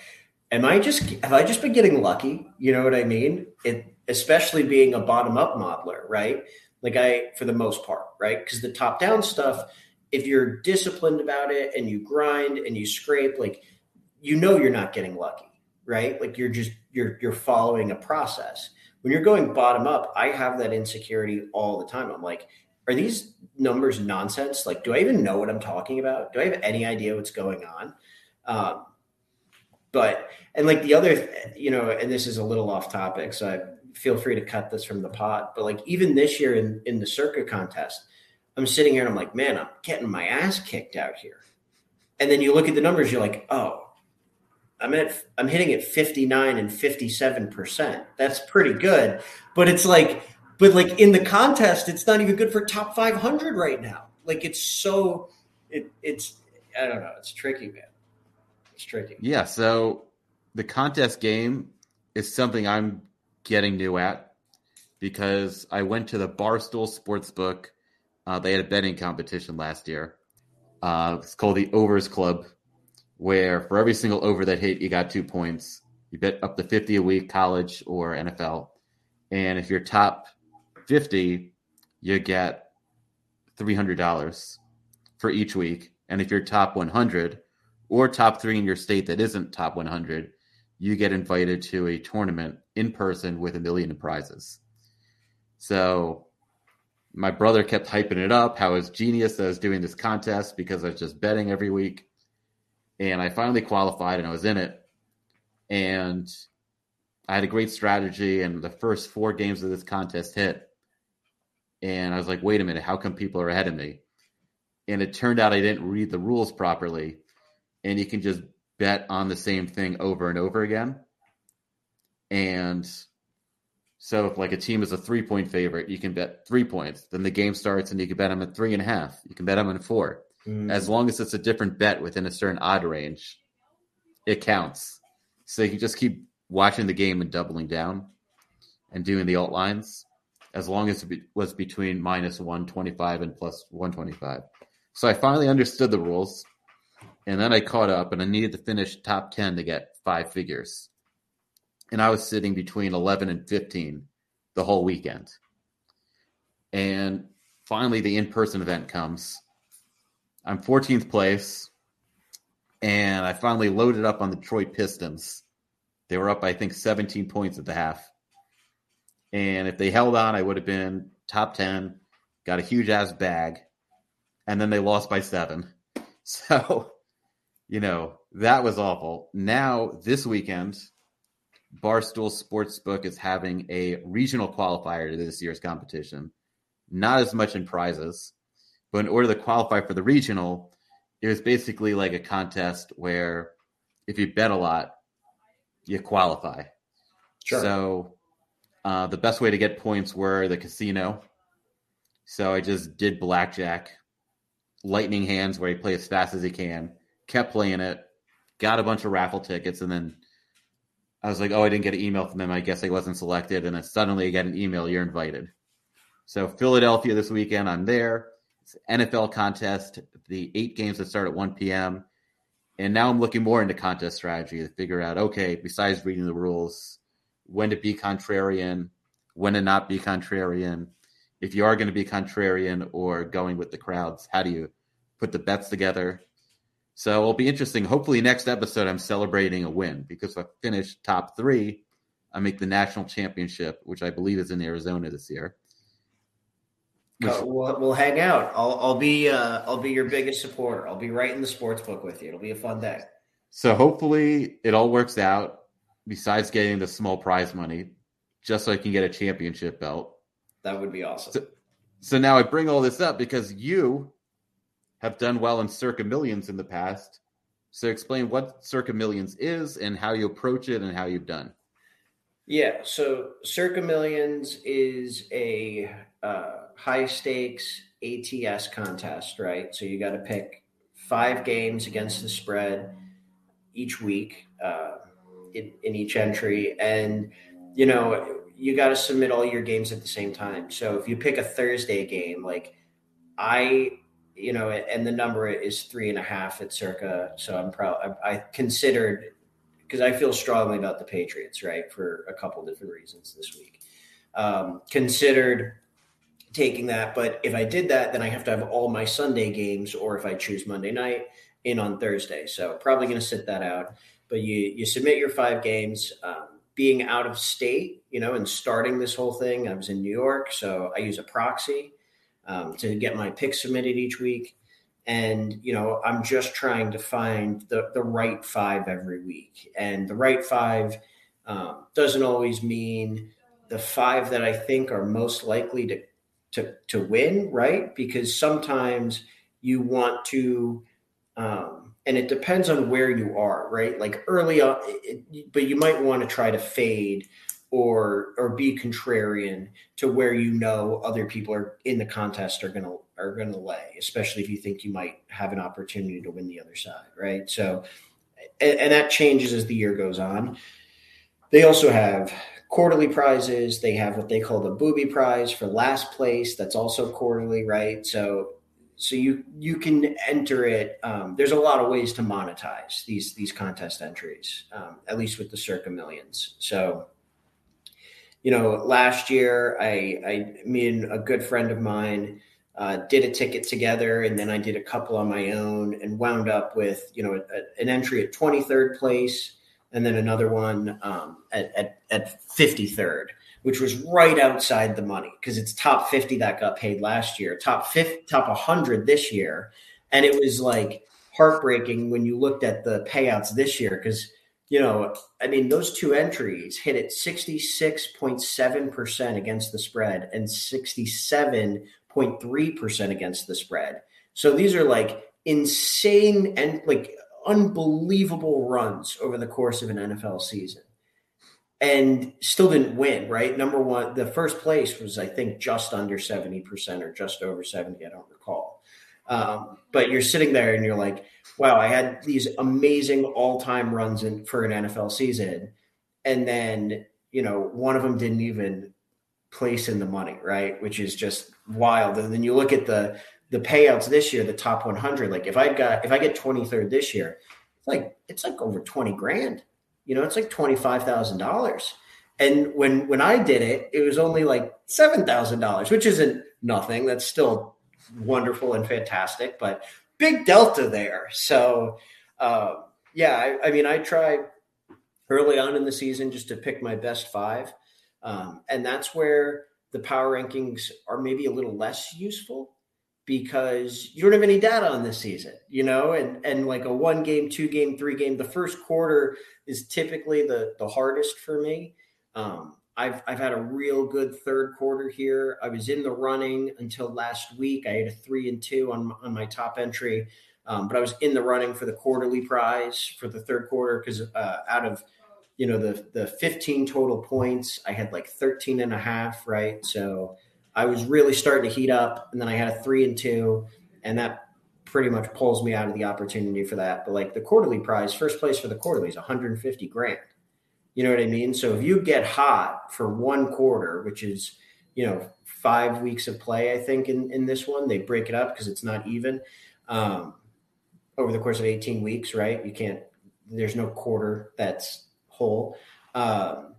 am I just have I just been getting lucky? You know what I mean? It especially being a bottom up modeler, right? Like I for the most part, right? Because the top down stuff, if you're disciplined about it and you grind and you scrape, like you know you're not getting lucky, right? Like you're just you're you're following a process. When you're going bottom up, I have that insecurity all the time. I'm like, are these numbers nonsense? Like, do I even know what I'm talking about? Do I have any idea what's going on? Um, but and like the other, you know, and this is a little off topic, so I feel free to cut this from the pot. But like even this year in in the Circa contest, I'm sitting here and I'm like, man, I'm getting my ass kicked out here. And then you look at the numbers, you're like, oh, I'm at I'm hitting at 59 and 57 percent. That's pretty good, but it's like, but like in the contest, it's not even good for top 500 right now. Like it's so, it it's I don't know, it's tricky, man. It's tricky. Yeah. So the contest game is something I'm getting new at because I went to the Barstool Sportsbook. Uh, they had a betting competition last year. Uh, it's called the Overs Club where for every single over that hit, you got two points. You bet up to 50 a week, college or NFL. And if you're top 50, you get $300 for each week. And if you're top 100 or top three in your state that isn't top 100, you get invited to a tournament in person with a million prizes. So my brother kept hyping it up, how it's genius that I was doing this contest because I was just betting every week and I finally qualified and I was in it. And I had a great strategy, and the first four games of this contest hit. And I was like, wait a minute, how come people are ahead of me? And it turned out I didn't read the rules properly. And you can just bet on the same thing over and over again. And so if like a team is a three point favorite, you can bet three points. Then the game starts and you can bet them at three and a half. You can bet them at four. Mm. As long as it's a different bet within a certain odd range, it counts. So you can just keep watching the game and doubling down and doing the alt lines as long as it was between minus 125 and plus 125. So I finally understood the rules and then I caught up and I needed to finish top 10 to get five figures. And I was sitting between 11 and 15 the whole weekend. And finally, the in person event comes I'm 14th place, and I finally loaded up on the Detroit Pistons. They were up, I think, 17 points at the half. And if they held on, I would have been top 10, got a huge ass bag, and then they lost by seven. So, you know, that was awful. Now, this weekend, Barstool Sportsbook is having a regional qualifier to this year's competition. Not as much in prizes, but in order to qualify for the regional, it was basically like a contest where if you bet a lot, you qualify. Sure. So uh, the best way to get points were the casino. So I just did blackjack, lightning hands where you play as fast as you can, kept playing it, got a bunch of raffle tickets, and then I was like, oh, I didn't get an email from them. I guess I wasn't selected. And then suddenly I get an email, you're invited. So Philadelphia this weekend, I'm there. NFL contest, the eight games that start at 1 p.m. And now I'm looking more into contest strategy to figure out, okay, besides reading the rules, when to be contrarian, when to not be contrarian. If you are going to be contrarian or going with the crowds, how do you put the bets together? So it'll be interesting. Hopefully, next episode, I'm celebrating a win because if I finish top three, I make the national championship, which I believe is in Arizona this year. Which, we'll, we'll hang out. I'll, I'll be uh, I'll be your biggest supporter. I'll be right in the sports book with you. It'll be a fun day. So hopefully it all works out. Besides getting the small prize money, just so I can get a championship belt. That would be awesome. So, so now I bring all this up because you have done well in Circa Millions in the past. So explain what Circa Millions is and how you approach it and how you've done. Yeah, so Circa Millions is a uh, high stakes ATS contest, right? So you got to pick five games against the spread each week uh, in, in each entry, and you know you got to submit all your games at the same time. So if you pick a Thursday game, like I, you know, and the number is three and a half at Circa. So I'm proud. I, I considered because I feel strongly about the Patriots, right, for a couple different reasons this week. Um, considered taking that. But if I did that, then I have to have all my Sunday games, or if I choose Monday night, in on Thursday. So probably going to sit that out. But you you submit your five games. Um, being out of state, you know, and starting this whole thing, I was in New York, so I use a proxy. Um, to get my picks submitted each week. And, you know, I'm just trying to find the, the right five every week. And the right five um, doesn't always mean the five that I think are most likely to, to, to win, right? Because sometimes you want to, um, and it depends on where you are, right? Like early on, it, but you might want to try to fade or or be contrarian to where you know other people are in the contest are gonna are gonna lay, especially if you think you might have an opportunity to win the other side, right? So, and, and that changes as the year goes on. They also have quarterly prizes. They have what they call the booby prize for last place. That's also quarterly, right? So so you you can enter it. Um, there's a lot of ways to monetize these these contest entries, um, at least with the Circa Millions. So, you know, last year I, I me and a good friend of mine uh, did a ticket together, and then I did a couple on my own, and wound up with you know a, an entry at 23rd place, and then another one um, at, at at 53rd which was right outside the money because it's top 50 that got paid last year, top 50, top 100 this year. And it was like heartbreaking when you looked at the payouts this year because, you know, I mean, those two entries hit at 66.7% against the spread and 67.3% against the spread. So these are like insane and like unbelievable runs over the course of an NFL season and still didn't win, right? Number one, the first place was, I think, just under 70% or just over 70. I don't recall. Um, but you're sitting there and you're like, wow, I had these amazing all time runs in, for an NFL season. And then, you know, one of them didn't even place in the money, right? Which is just wild. And then you look at the, the payouts this year, the top 100, like if I got, if I get 23rd this year, it's like, it's like over 20 grand you know, it's like twenty five thousand dollars. And when when I did it, it was only like seven thousand dollars, which isn't nothing. That's still wonderful and fantastic, but big delta there. So uh, yeah, I, I, mean, I try early on in the season just to pick my best five, um, and that's where the power rankings are maybe a little less useful because you don't have any data on this season, you know, and and like a one game, two game, three game, the first quarter is typically the the hardest for me. Um, I've I've had a real good third quarter here. I was in the running until last week. I had a three and two on on my top entry, um, but I was in the running for the quarterly prize for the third quarter because uh, out of you know the the 15 total points, I had like 13 and a half, right? So I was really starting to heat up, and then I had a three and two, and that pretty much pulls me out of the opportunity for that. But like the quarterly prize, first place for the quarterly is 150 grand. You know what I mean? So if you get hot for one quarter, which is you know five weeks of play, I think in in this one they break it up because it's not even um, over the course of 18 weeks, right? You can't. There's no quarter that's whole. Um,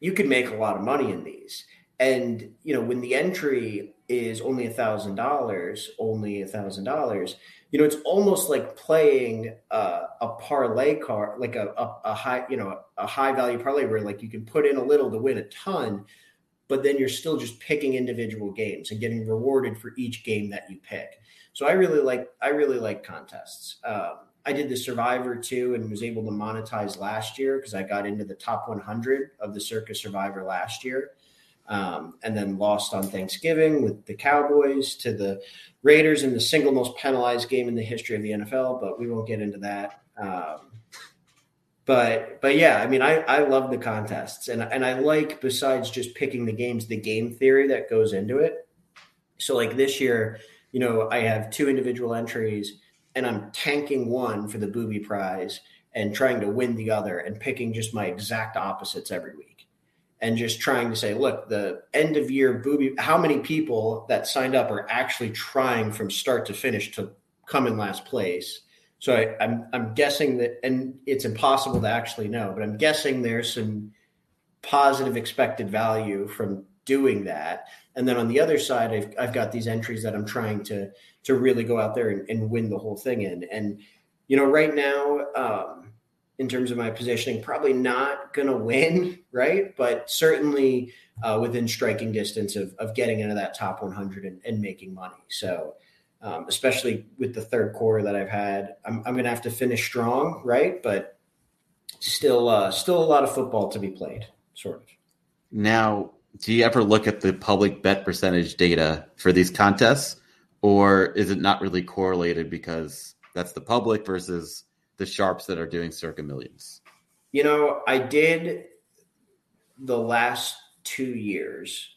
you could make a lot of money in these and you know when the entry is only a thousand dollars only a thousand dollars you know it's almost like playing uh, a parlay card like a, a, a, high you know a high value parlay where like you can put in a little to win a ton but then you're still just picking individual games and getting rewarded for each game that you pick. So i really like i really like contests. Um, i did the survivor too and was able to monetize last year because i got into the top 100 of the Circa survivor last year um, and then lost on Thanksgiving with the Cowboys to the Raiders in the single most penalized game in the history of the NFL. But we won't get into that. Um, but but yeah, I mean, I I love the contests, and and I like besides just picking the games, the game theory that goes into it. So like this year, you know, I have two individual entries, and I'm tanking one for the booby prize and trying to win the other, and picking just my exact opposites every week and just trying to say, look, the end of year booby, how many people that signed up are actually trying from start to finish to come in last place? So I, I'm I'm guessing that, and it's impossible to actually know, but I'm guessing there's some positive expected value from doing that. And then on the other side, I've, I've got these entries that I'm trying to to really go out there and, and win the whole thing in. And you know, right now, um, in terms of my positioning. Probably not going to win, right? But certainly uh, within striking distance of, of getting into that top 100 and, and making money. So, um, especially with the third quarter that I've had, I'm, I'm going to have to finish strong, right? But still, uh, still a lot of football to be played, sort of. Now, do you ever look at the public bet percentage data for these contests, or is it not really correlated because that's the public versus the sharps that are doing Circa Millions? You know, I did the last two years.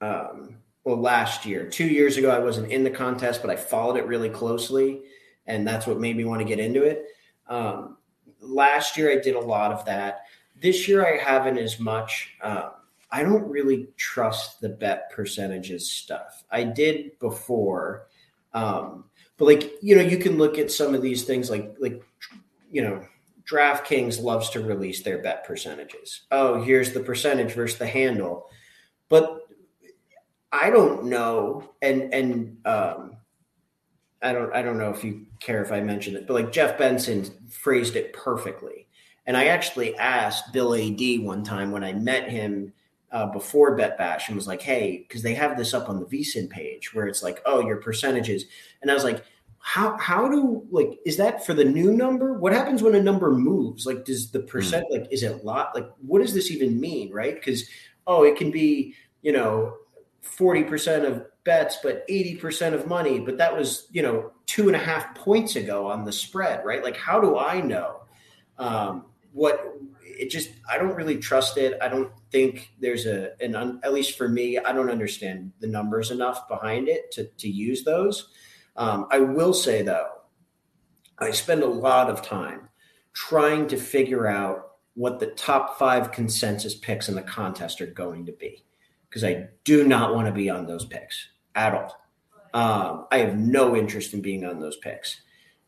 Um, well, last year, two years ago, I wasn't in the contest, but I followed it really closely, and that's what made me want to get into it. Um, last year, I did a lot of that. This year, I haven't as much. Um, I don't really trust the bet percentages stuff. I did before, um, but like you know, you can look at some of these things like like you know DraftKings loves to release their bet percentages. Oh, here's the percentage versus the handle. But I don't know, and and um, I don't I don't know if you care if I mention it, but like Jeff Benson phrased it perfectly. And I actually asked Bill Adee one time when I met him uh, before Bet Bash and was like, "Hey," because they have this up on the VSiN page where it's like, "Oh, your percentages," and I was like how how do like is that for the new number? What happens when a number moves? Like does the percent mm. like is it lot? Like what does this even mean right? Because oh it can be you know 40% of bets but 80% of money. But that was you know two and a half points ago on the spread right? Like how do i know um, what it just i don't really trust it i don't think there's a an un, at least for me i don't understand the numbers enough behind it to to use those um, I will say though, I spend a lot of time trying to figure out what the top five consensus picks in the contest are going to be because I do not want to be on those picks at all. Um, I have no interest in being on those picks.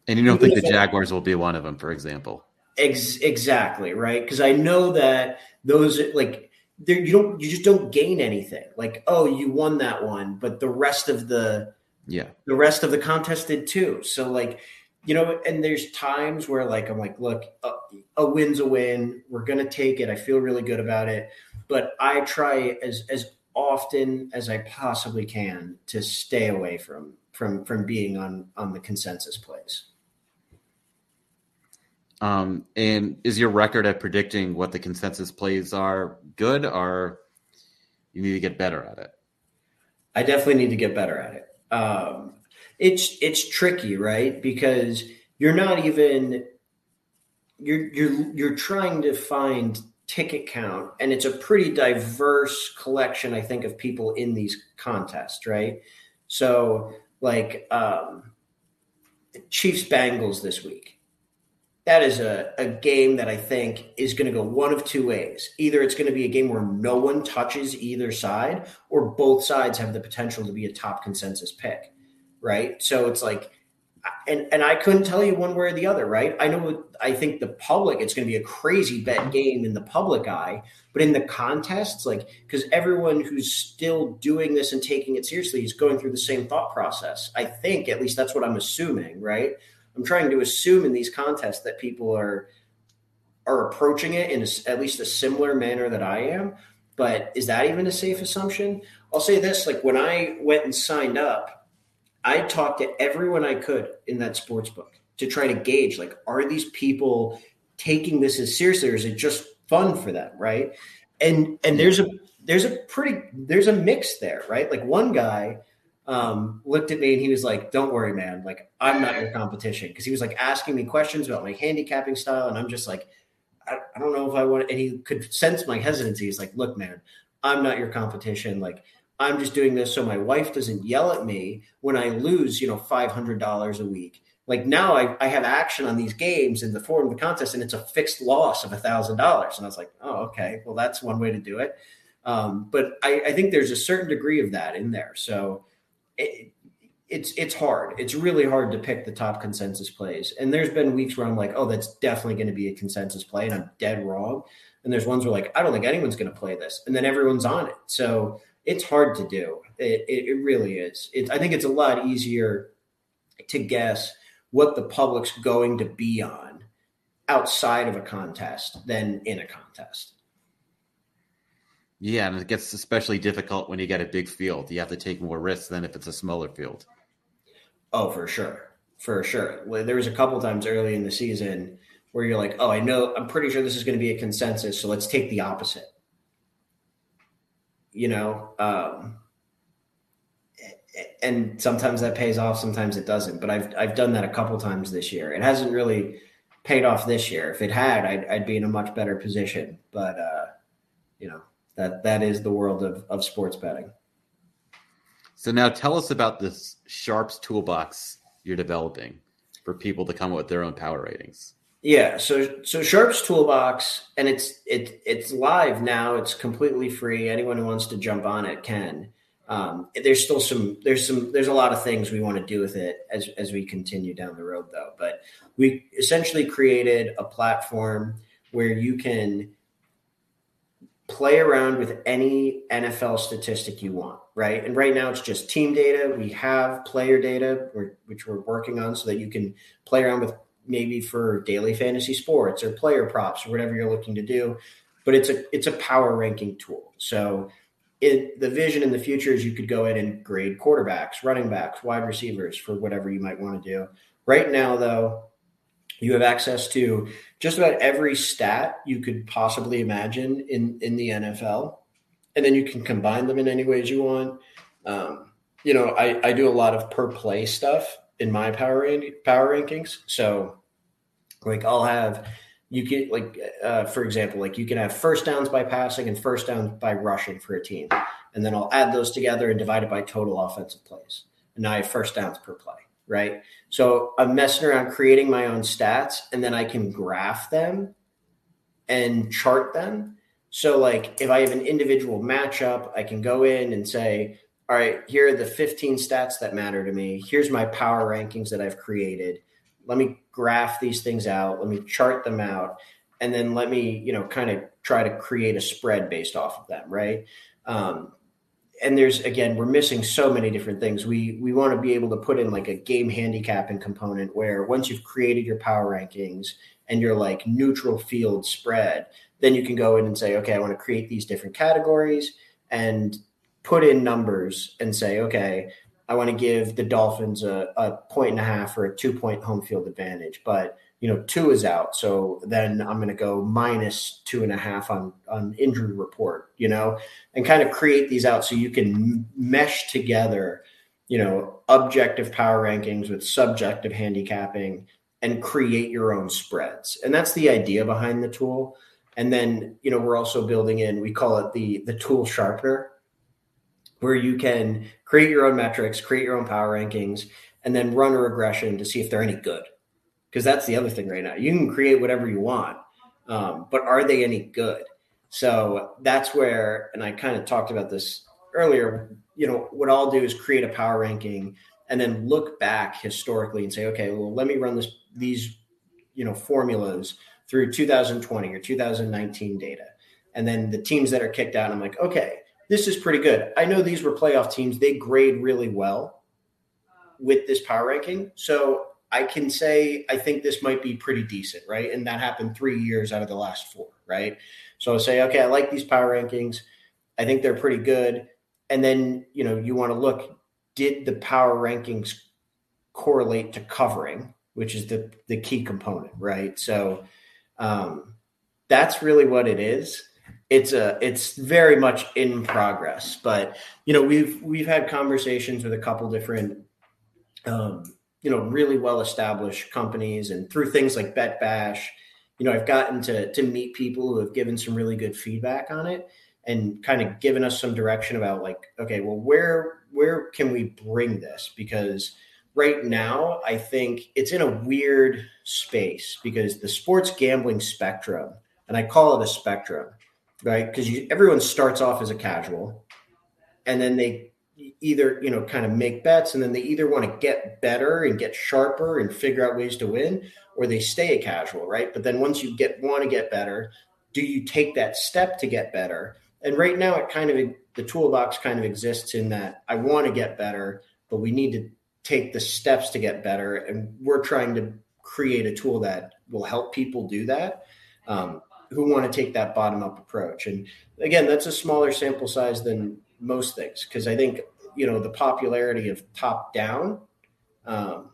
And you don't think the Jaguars will be one of them, for example? Ex- exactly right, because I know that those like there you don't you just don't gain anything. Like oh, you won that one, but the rest of the yeah. The rest of the contest did too. So like, you know, and there's times where like I'm like, look, a, a win's a win. We're gonna take it. I feel really good about it. But I try as as often as I possibly can to stay away from from from being on on the consensus plays. Um, and is your record at predicting what the consensus plays are good, or you need to get better at it? I definitely need to get better at it um, it's it's tricky, right? Because you're not even you're you're you're trying to find ticket count, and it's a pretty diverse collection, I think, of people in these contests, right? So, like um, Chiefs Bengals this week. That is a, a game that I think is going to go one of two ways. Either it's going to be a game where no one touches either side, or both sides have the potential to be a top consensus pick, right? So it's like, and and I couldn't tell you one way or the other, right? I know I think the public it's going to be a crazy bet game in the public eye, but in the contests, like because everyone who's still doing this and taking it seriously is going through the same thought process. I think at least that's what I'm assuming, right? I'm trying to assume in these contests that people are are approaching it in a, at least a similar manner that I am. But is that even a safe assumption? I'll say this: like when I went and signed up, I talked to everyone I could in that sports book to try to gauge like, are these people taking this as seriously, or is it just fun for them, right? And and there's a there's a pretty there's a mix there, right? Like one guy um, looked at me and he was like, "Don't worry, man. Like I'm not your competition." Because he was like asking me questions about my handicapping style, and I'm just like, I, I don't know if I want. And he could sense my hesitancy. He's like, "Look, man, I'm not your competition. Like I'm just doing this so my wife doesn't yell at me when I lose, you know, five hundred dollars a week." Like now, I, I have action on these games in the form of the contest, and it's a fixed loss of a thousand dollars. And I was like, "Oh, okay. Well, that's one way to do it." Um, but I, I think there's a certain degree of that in there. So it, it's it's hard. It's really hard to pick the top consensus plays. And there's been weeks where I'm like, oh, that's definitely going to be a consensus play, and I'm dead wrong. And there's ones where like, I don't think anyone's going to play this, and then everyone's on it. So it's hard to do. It, it, it really is. It, I think it's a lot easier to guess what the public's going to be on outside of a contest than in a contest. Yeah, and it gets especially difficult when you get a big field. You have to take more risks than if it's a smaller field. Oh, for sure. For sure. There was a couple times early in the season where you're like, oh, I know, I'm pretty sure this is going to be a consensus. So let's take the opposite. You know, um, and sometimes that pays off, sometimes it doesn't. But I've I've done that a couple times this year. It hasn't really paid off this year. If it had, I'd, I'd be in a much better position. But uh, you know that that is the world of of sports betting. So now tell us about this Sharps toolbox you're developing for people to come up with their own power ratings. Yeah, so so Sharps Toolbox, and it's it it's live now. It's completely free. Anyone who wants to jump on it can. Um, there's still some there's some there's a lot of things we want to do with it as as we continue down the road though. But we essentially created a platform where you can play around with any NFL statistic you want, right? And right now it's just team data. We have player data, which we're working on, so that you can play around with maybe for daily fantasy sports or player props or whatever you're looking to do. But it's a it's a power ranking tool. So it, the vision in the future is you could go in and grade quarterbacks, running backs, wide receivers for whatever you might want to do. Right now, though, you have access to just about every stat you could possibly imagine in in the NFL, and then you can combine them in any ways you want. Um, you know, I, I do a lot of per play stuff in my power power rankings. So, like, I'll have you can like uh, for example, like you can have first downs by passing and first downs by rushing for a team, and then I'll add those together and divide it by total offensive plays. And now I have first downs per play right? So I'm messing around creating my own stats and then I can graph them and chart them. So, like, if I have an individual matchup, I can go in and say, all right, here are the 15 stats that matter to me. Here's my power rankings that I've created. Let me graph these things out. Let me chart them out. And then let me, you know, kind of try to create a spread based off of them, right? Um, and there's again we're missing so many different things. We we want to be able to put in like a game handicapping component where once you've created your power rankings and your like neutral field spread then you can go in and say okay i want to create these different categories and put in numbers and say okay i want to give the dolphins a, a point and a half or a two point home field advantage. But you know, two is out. So then I'm going to go minus two and a half on, on injury report, you know, and kind of create these out so you can mesh together, you know, objective power rankings with subjective handicapping and create your own spreads. And that's the idea behind the tool. And then, you know, we're also building in, we call it the, the tool sharpener, where you can create your own metrics, create your own power rankings, and then run a regression to see if they're any good because that's the other thing right now. You can create whatever you want, um, but are they any good? So that's where, and I kind of talked about this earlier. You know, what I'll do is create a power ranking and then look back historically and say, okay, well, let me run this these you know formulas through 2020 or 2019 data, and then the teams that are kicked out. I'm like, okay, this is pretty good. I know these were playoff teams; they grade really well with this power ranking. So I can say I think this might be pretty decent, right? And that happened three years out of the last four, right? So I say, okay, I like these power rankings. I think they're pretty good. And then, you know, you want to look, did the power rankings correlate to covering, which is the the key component, right? So um, that's really what it is. It's a it's very much in progress, but you know we've we've had conversations with a couple different um, you know really well established companies and through things like Bet Bash you know i've gotten to to meet people who have given some really good feedback on it and kind of given us some direction about like okay well where where can we bring this? Because right now i think it's in a weird space because the sports gambling spectrum and i call it a spectrum right? Because everyone starts off as a casual and then they either you know kind of make bets and then they either want to get better and get sharper and figure out ways to win or they stay a casual right but then once you get want to get better do you take that step to get better and right now it kind of the toolbox kind of exists in that i want to get better but we need to take the steps to get better and we're trying to create a tool that will help people do that um, who want to take that bottom up approach. And again, that's a smaller sample size than most things because I think you know the popularity of top down um,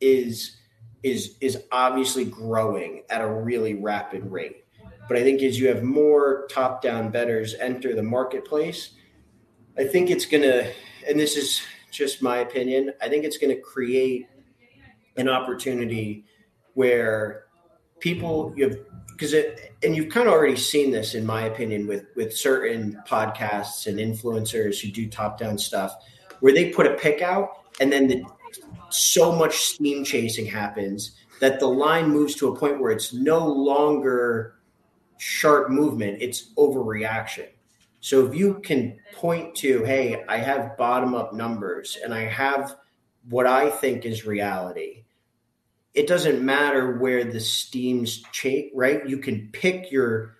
is is is obviously growing at a really rapid rate. But I think as you have more top down betters enter the marketplace, I think it's going to, and this is just my opinion, I think it's going to create an opportunity where people you have because it and you've kind of already seen this in my opinion with with certain podcasts and influencers who do top down stuff where they put a pick out and then the so much steam chasing happens that the line moves to a point where it's no longer sharp movement it's overreaction. So if you can point to hey i have bottom up numbers and i have what i think is reality it doesn't matter where the steam's chase, right? You can pick your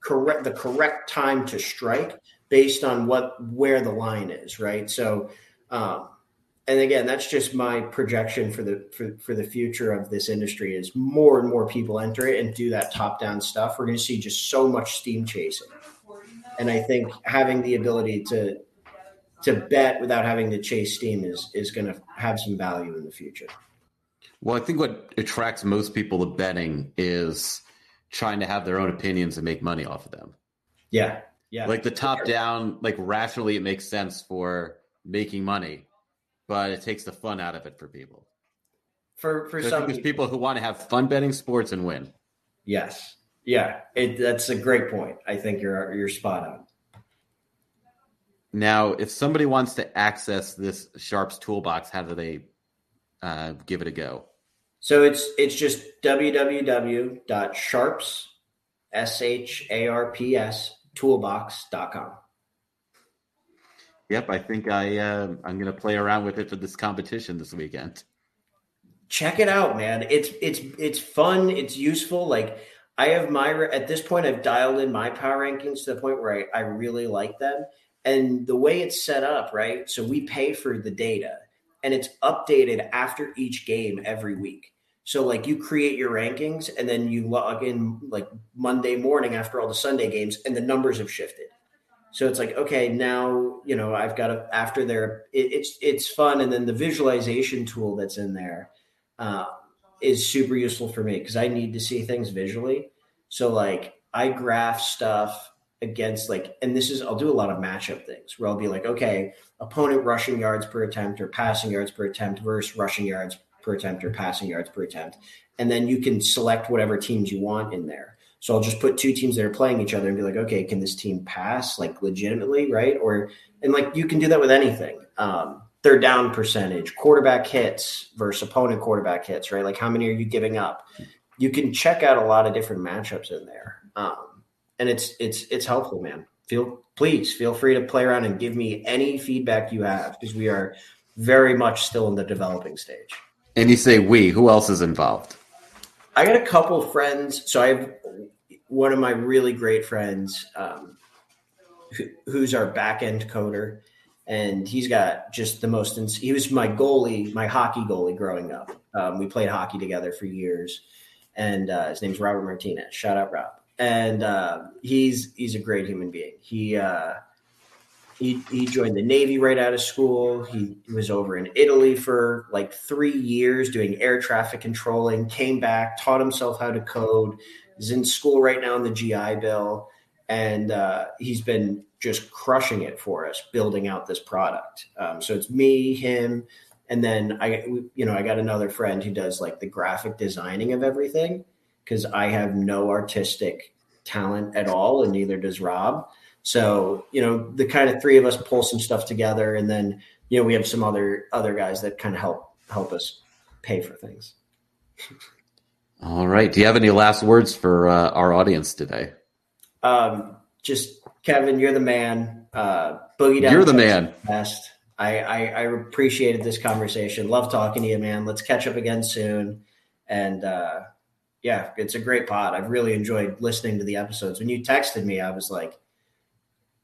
correct the correct time to strike based on what where the line is, right? So, um, and again, that's just my projection for the for, for the future of this industry. Is more and more people enter it and do that top down stuff. We're going to see just so much steam chasing, and I think having the ability to to bet without having to chase steam is is going to have some value in the future. Well, I think what attracts most people to betting is trying to have their own opinions and make money off of them. Yeah. Yeah. Like the top down, like rationally, it makes sense for making money, but it takes the fun out of it for people. For for some there's people who want to have fun betting sports and win. Yes. Yeah. It, that's a great point. I think you're you're spot on. Now, if somebody wants to access this Sharps toolbox, how do they uh, give it a go? So it's it's just www.sharps s h a r p s toolbox.com. Yep, I think I uh, I'm going to play around with it for this competition this weekend. Check it out, man. It's it's it's fun. It's useful. Like I have my at this point, I've dialed in my power rankings to the point where I, I really like them. And the way it's set up, right? So we pay for the data and it's updated after each game every week. So like you create your rankings and then you log in like Monday morning after all the Sunday games and the numbers have shifted. So it's like okay now you know I've got to after there it, it's it's fun and then the visualization tool that's in there uh, is super useful for me because I need to see things visually. So like I graph stuff against like and this is I'll do a lot of matchup things where I'll be like okay opponent rushing yards per attempt or passing yards per attempt versus rushing yards per attempt or passing yards per attempt. And then you can select whatever teams you want in there. So I'll just put two teams that are playing each other and be like, okay, can this team pass like legitimately, right? Or and like you can do that with anything. Um, third down percentage, quarterback hits versus opponent quarterback hits, right? Like how many are you giving up? You can check out a lot of different matchups in there, um, and it's it's it's helpful, man feel please feel free to play around and give me any feedback you have because we are very much still in the developing stage. And you say we, who else is involved? I got a couple friends. So I have one of my really great friends um, who, who's our back end coder. And he's got just the most, ins- he was my goalie, my hockey goalie growing up. Um, we played hockey together for years. And uh, his name's Robert Martinez. Shout out, Rob and uh, he's he's a great human being. He uh, he he joined the Navy right out of school. He was over in Italy for like three years doing air traffic controlling. Came back, taught himself how to code. Is in school right now in the GI Bill, and uh, he's been just crushing it for us, building out this product. Um, so it's me, him, and then I, you know, I got another friend who does like the graphic designing of everything because I have no artistic talent at all, and neither does Rob. So, you know, the kind of three of us pull some stuff together, and then you know we have some other other guys that kind of help help us pay for things. All right. Do you have any last words for uh, our audience today? Um, just Kevin, you're the man. Uh, Boogie down. You're the man. Best. I, I, I appreciated this conversation. Love talking to you, man. Let's catch up again soon. And uh, yeah, it's a great pod. I've really enjoyed listening to the episodes. When you texted me, I was like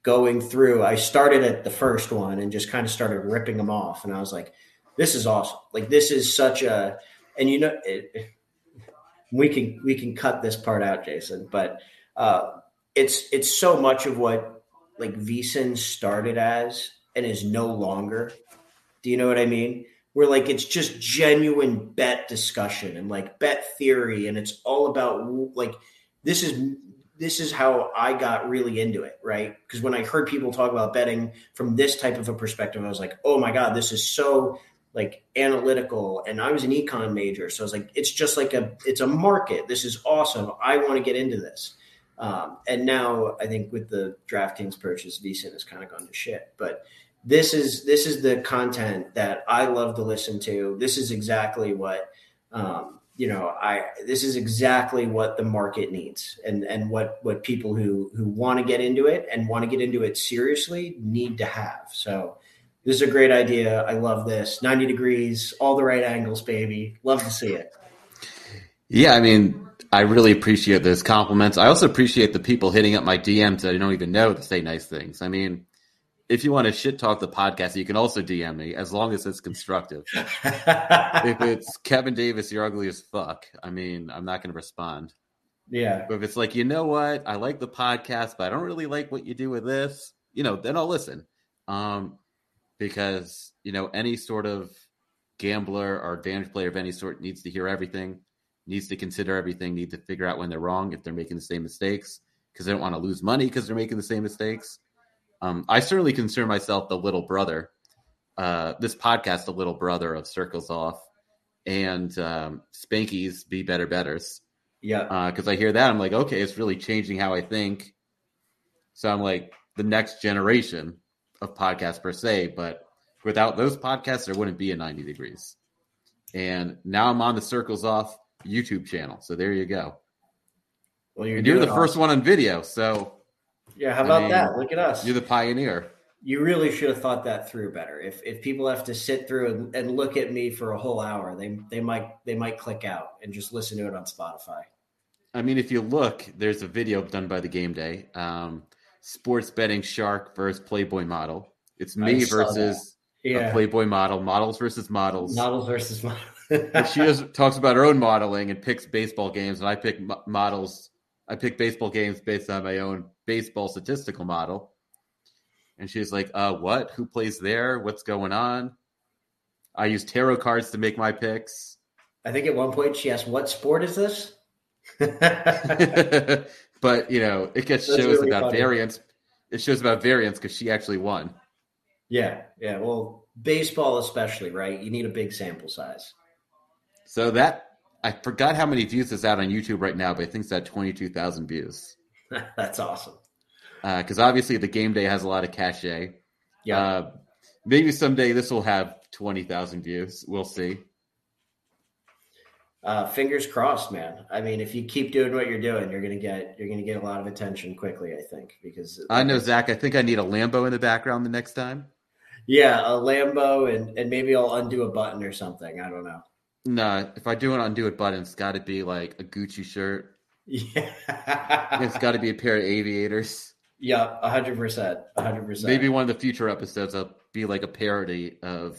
going through. I started at the first one and just kind of started ripping them off, and I was like, "This is awesome! Like this is such a." And you know, it, we can we can cut this part out, Jason. But uh, it's it's so much of what like VSiN started as and is no longer. Do you know what I mean? Where like it's just genuine bet discussion and like bet theory, and it's all about like this is this is how I got really into it, right? Because when I heard people talk about betting from this type of a perspective, I was like, oh my god, this is so like analytical. And i was an econ major so i was like it's just like a it's a market. This is awesome. I want to get into this. Um, and now i think with the DraftKings purchase VSiN has kind of gone to shit but this is this is the content that i love to listen to this is exactly what um, you know i this is exactly what the market needs and and what what people who who want to get into it and want to get into it seriously need to have so this is a great idea. I love this. 90 degrees, all the right angles, baby. Love to see it. Yeah, I mean, I really appreciate those compliments. I also appreciate the people hitting up my DMs that I don't even know to say nice things. I mean, if you want to shit talk the podcast, you can also DM me as long as it's constructive. if it's Kevin Davis, you're ugly as fuck. I mean, I'm not going to respond. Yeah. But if it's like, you know what, I like the podcast, but I don't really like what you do with this, you know, then I'll listen. Um, because you know any sort of gambler or advantage player of any sort needs to hear everything, needs to consider everything, need to figure out when they're wrong if they're making the same mistakes because they don't want to lose money because they're making the same mistakes. Um, I certainly consider myself the little brother. Uh, this podcast, the little brother of Circles Off and um, Spanky's Be Better Betters. Yeah. Because uh, I hear that, I'm like, okay, it's really changing how I think. So I'm like, the next generation of podcasts per se, but without those podcasts, there wouldn't be a 90 degrees. And now I'm on the Circles Off YouTube channel. So there you go. Well, you're, you're the first one on video. So yeah, how about I mean, that? Look at us. You're the pioneer. You really should have thought that through better. If if people have to sit through and, and look at me for a whole hour, they they might they might click out and just listen to it on Spotify. I mean, if you look, there's a video done by the game day. Um, sports betting shark versus Playboy model. It's me versus yeah. a Playboy model, models versus models, models versus models. she just talks about her own modeling and picks baseball games, and I pick models. I pick baseball games based on my own baseball statistical model. And she's like, "Uh, what? Who plays there? What's going on?" I use tarot cards to make my picks. I think at one point she asked, "What sport is this?" but you know, it gets That's shows really about funny. variance. It shows about variance because she actually won. Yeah, yeah. Well, baseball especially, right? You need a big sample size. So that I forgot how many views it's out on YouTube right now, but I think it's at twenty two thousand views. That's awesome. Because uh, obviously the game day has a lot of cachet. Yeah. Uh, maybe someday this will have twenty thousand views. We'll see uh, fingers crossed, man. I mean, if you keep doing what you're doing, you're gonna get you're gonna get a lot of attention quickly. I think because I know Zach. I think I need a Lambo in the background the next time. Yeah, a Lambo, and and maybe I'll undo a button or something. I don't know. No, if I do an undo it button, it's got to be like a Gucci shirt. Yeah, it's got to be a pair of aviators. Yeah, hundred percent, hundred percent. Maybe one of the future episodes will be like a parody of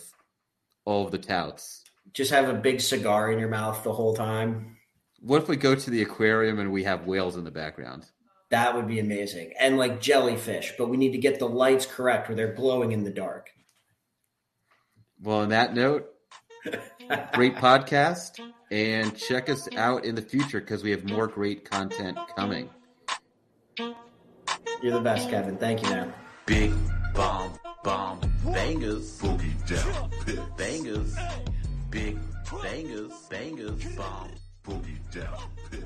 all of the touts just have a big cigar in your mouth the whole time. What if we go to the aquarium and we have whales in the background? That would be amazing. And like jellyfish, but we need to get the lights correct where they're glowing in the dark. Well, on that note, great podcast. And check us out in the future because we have more great content coming. You're the best, Kevin. Thank you, man. Big bomb, bomb, bangers, boogie down, bangers big bangers, bangers, bomb, boogie down, pit.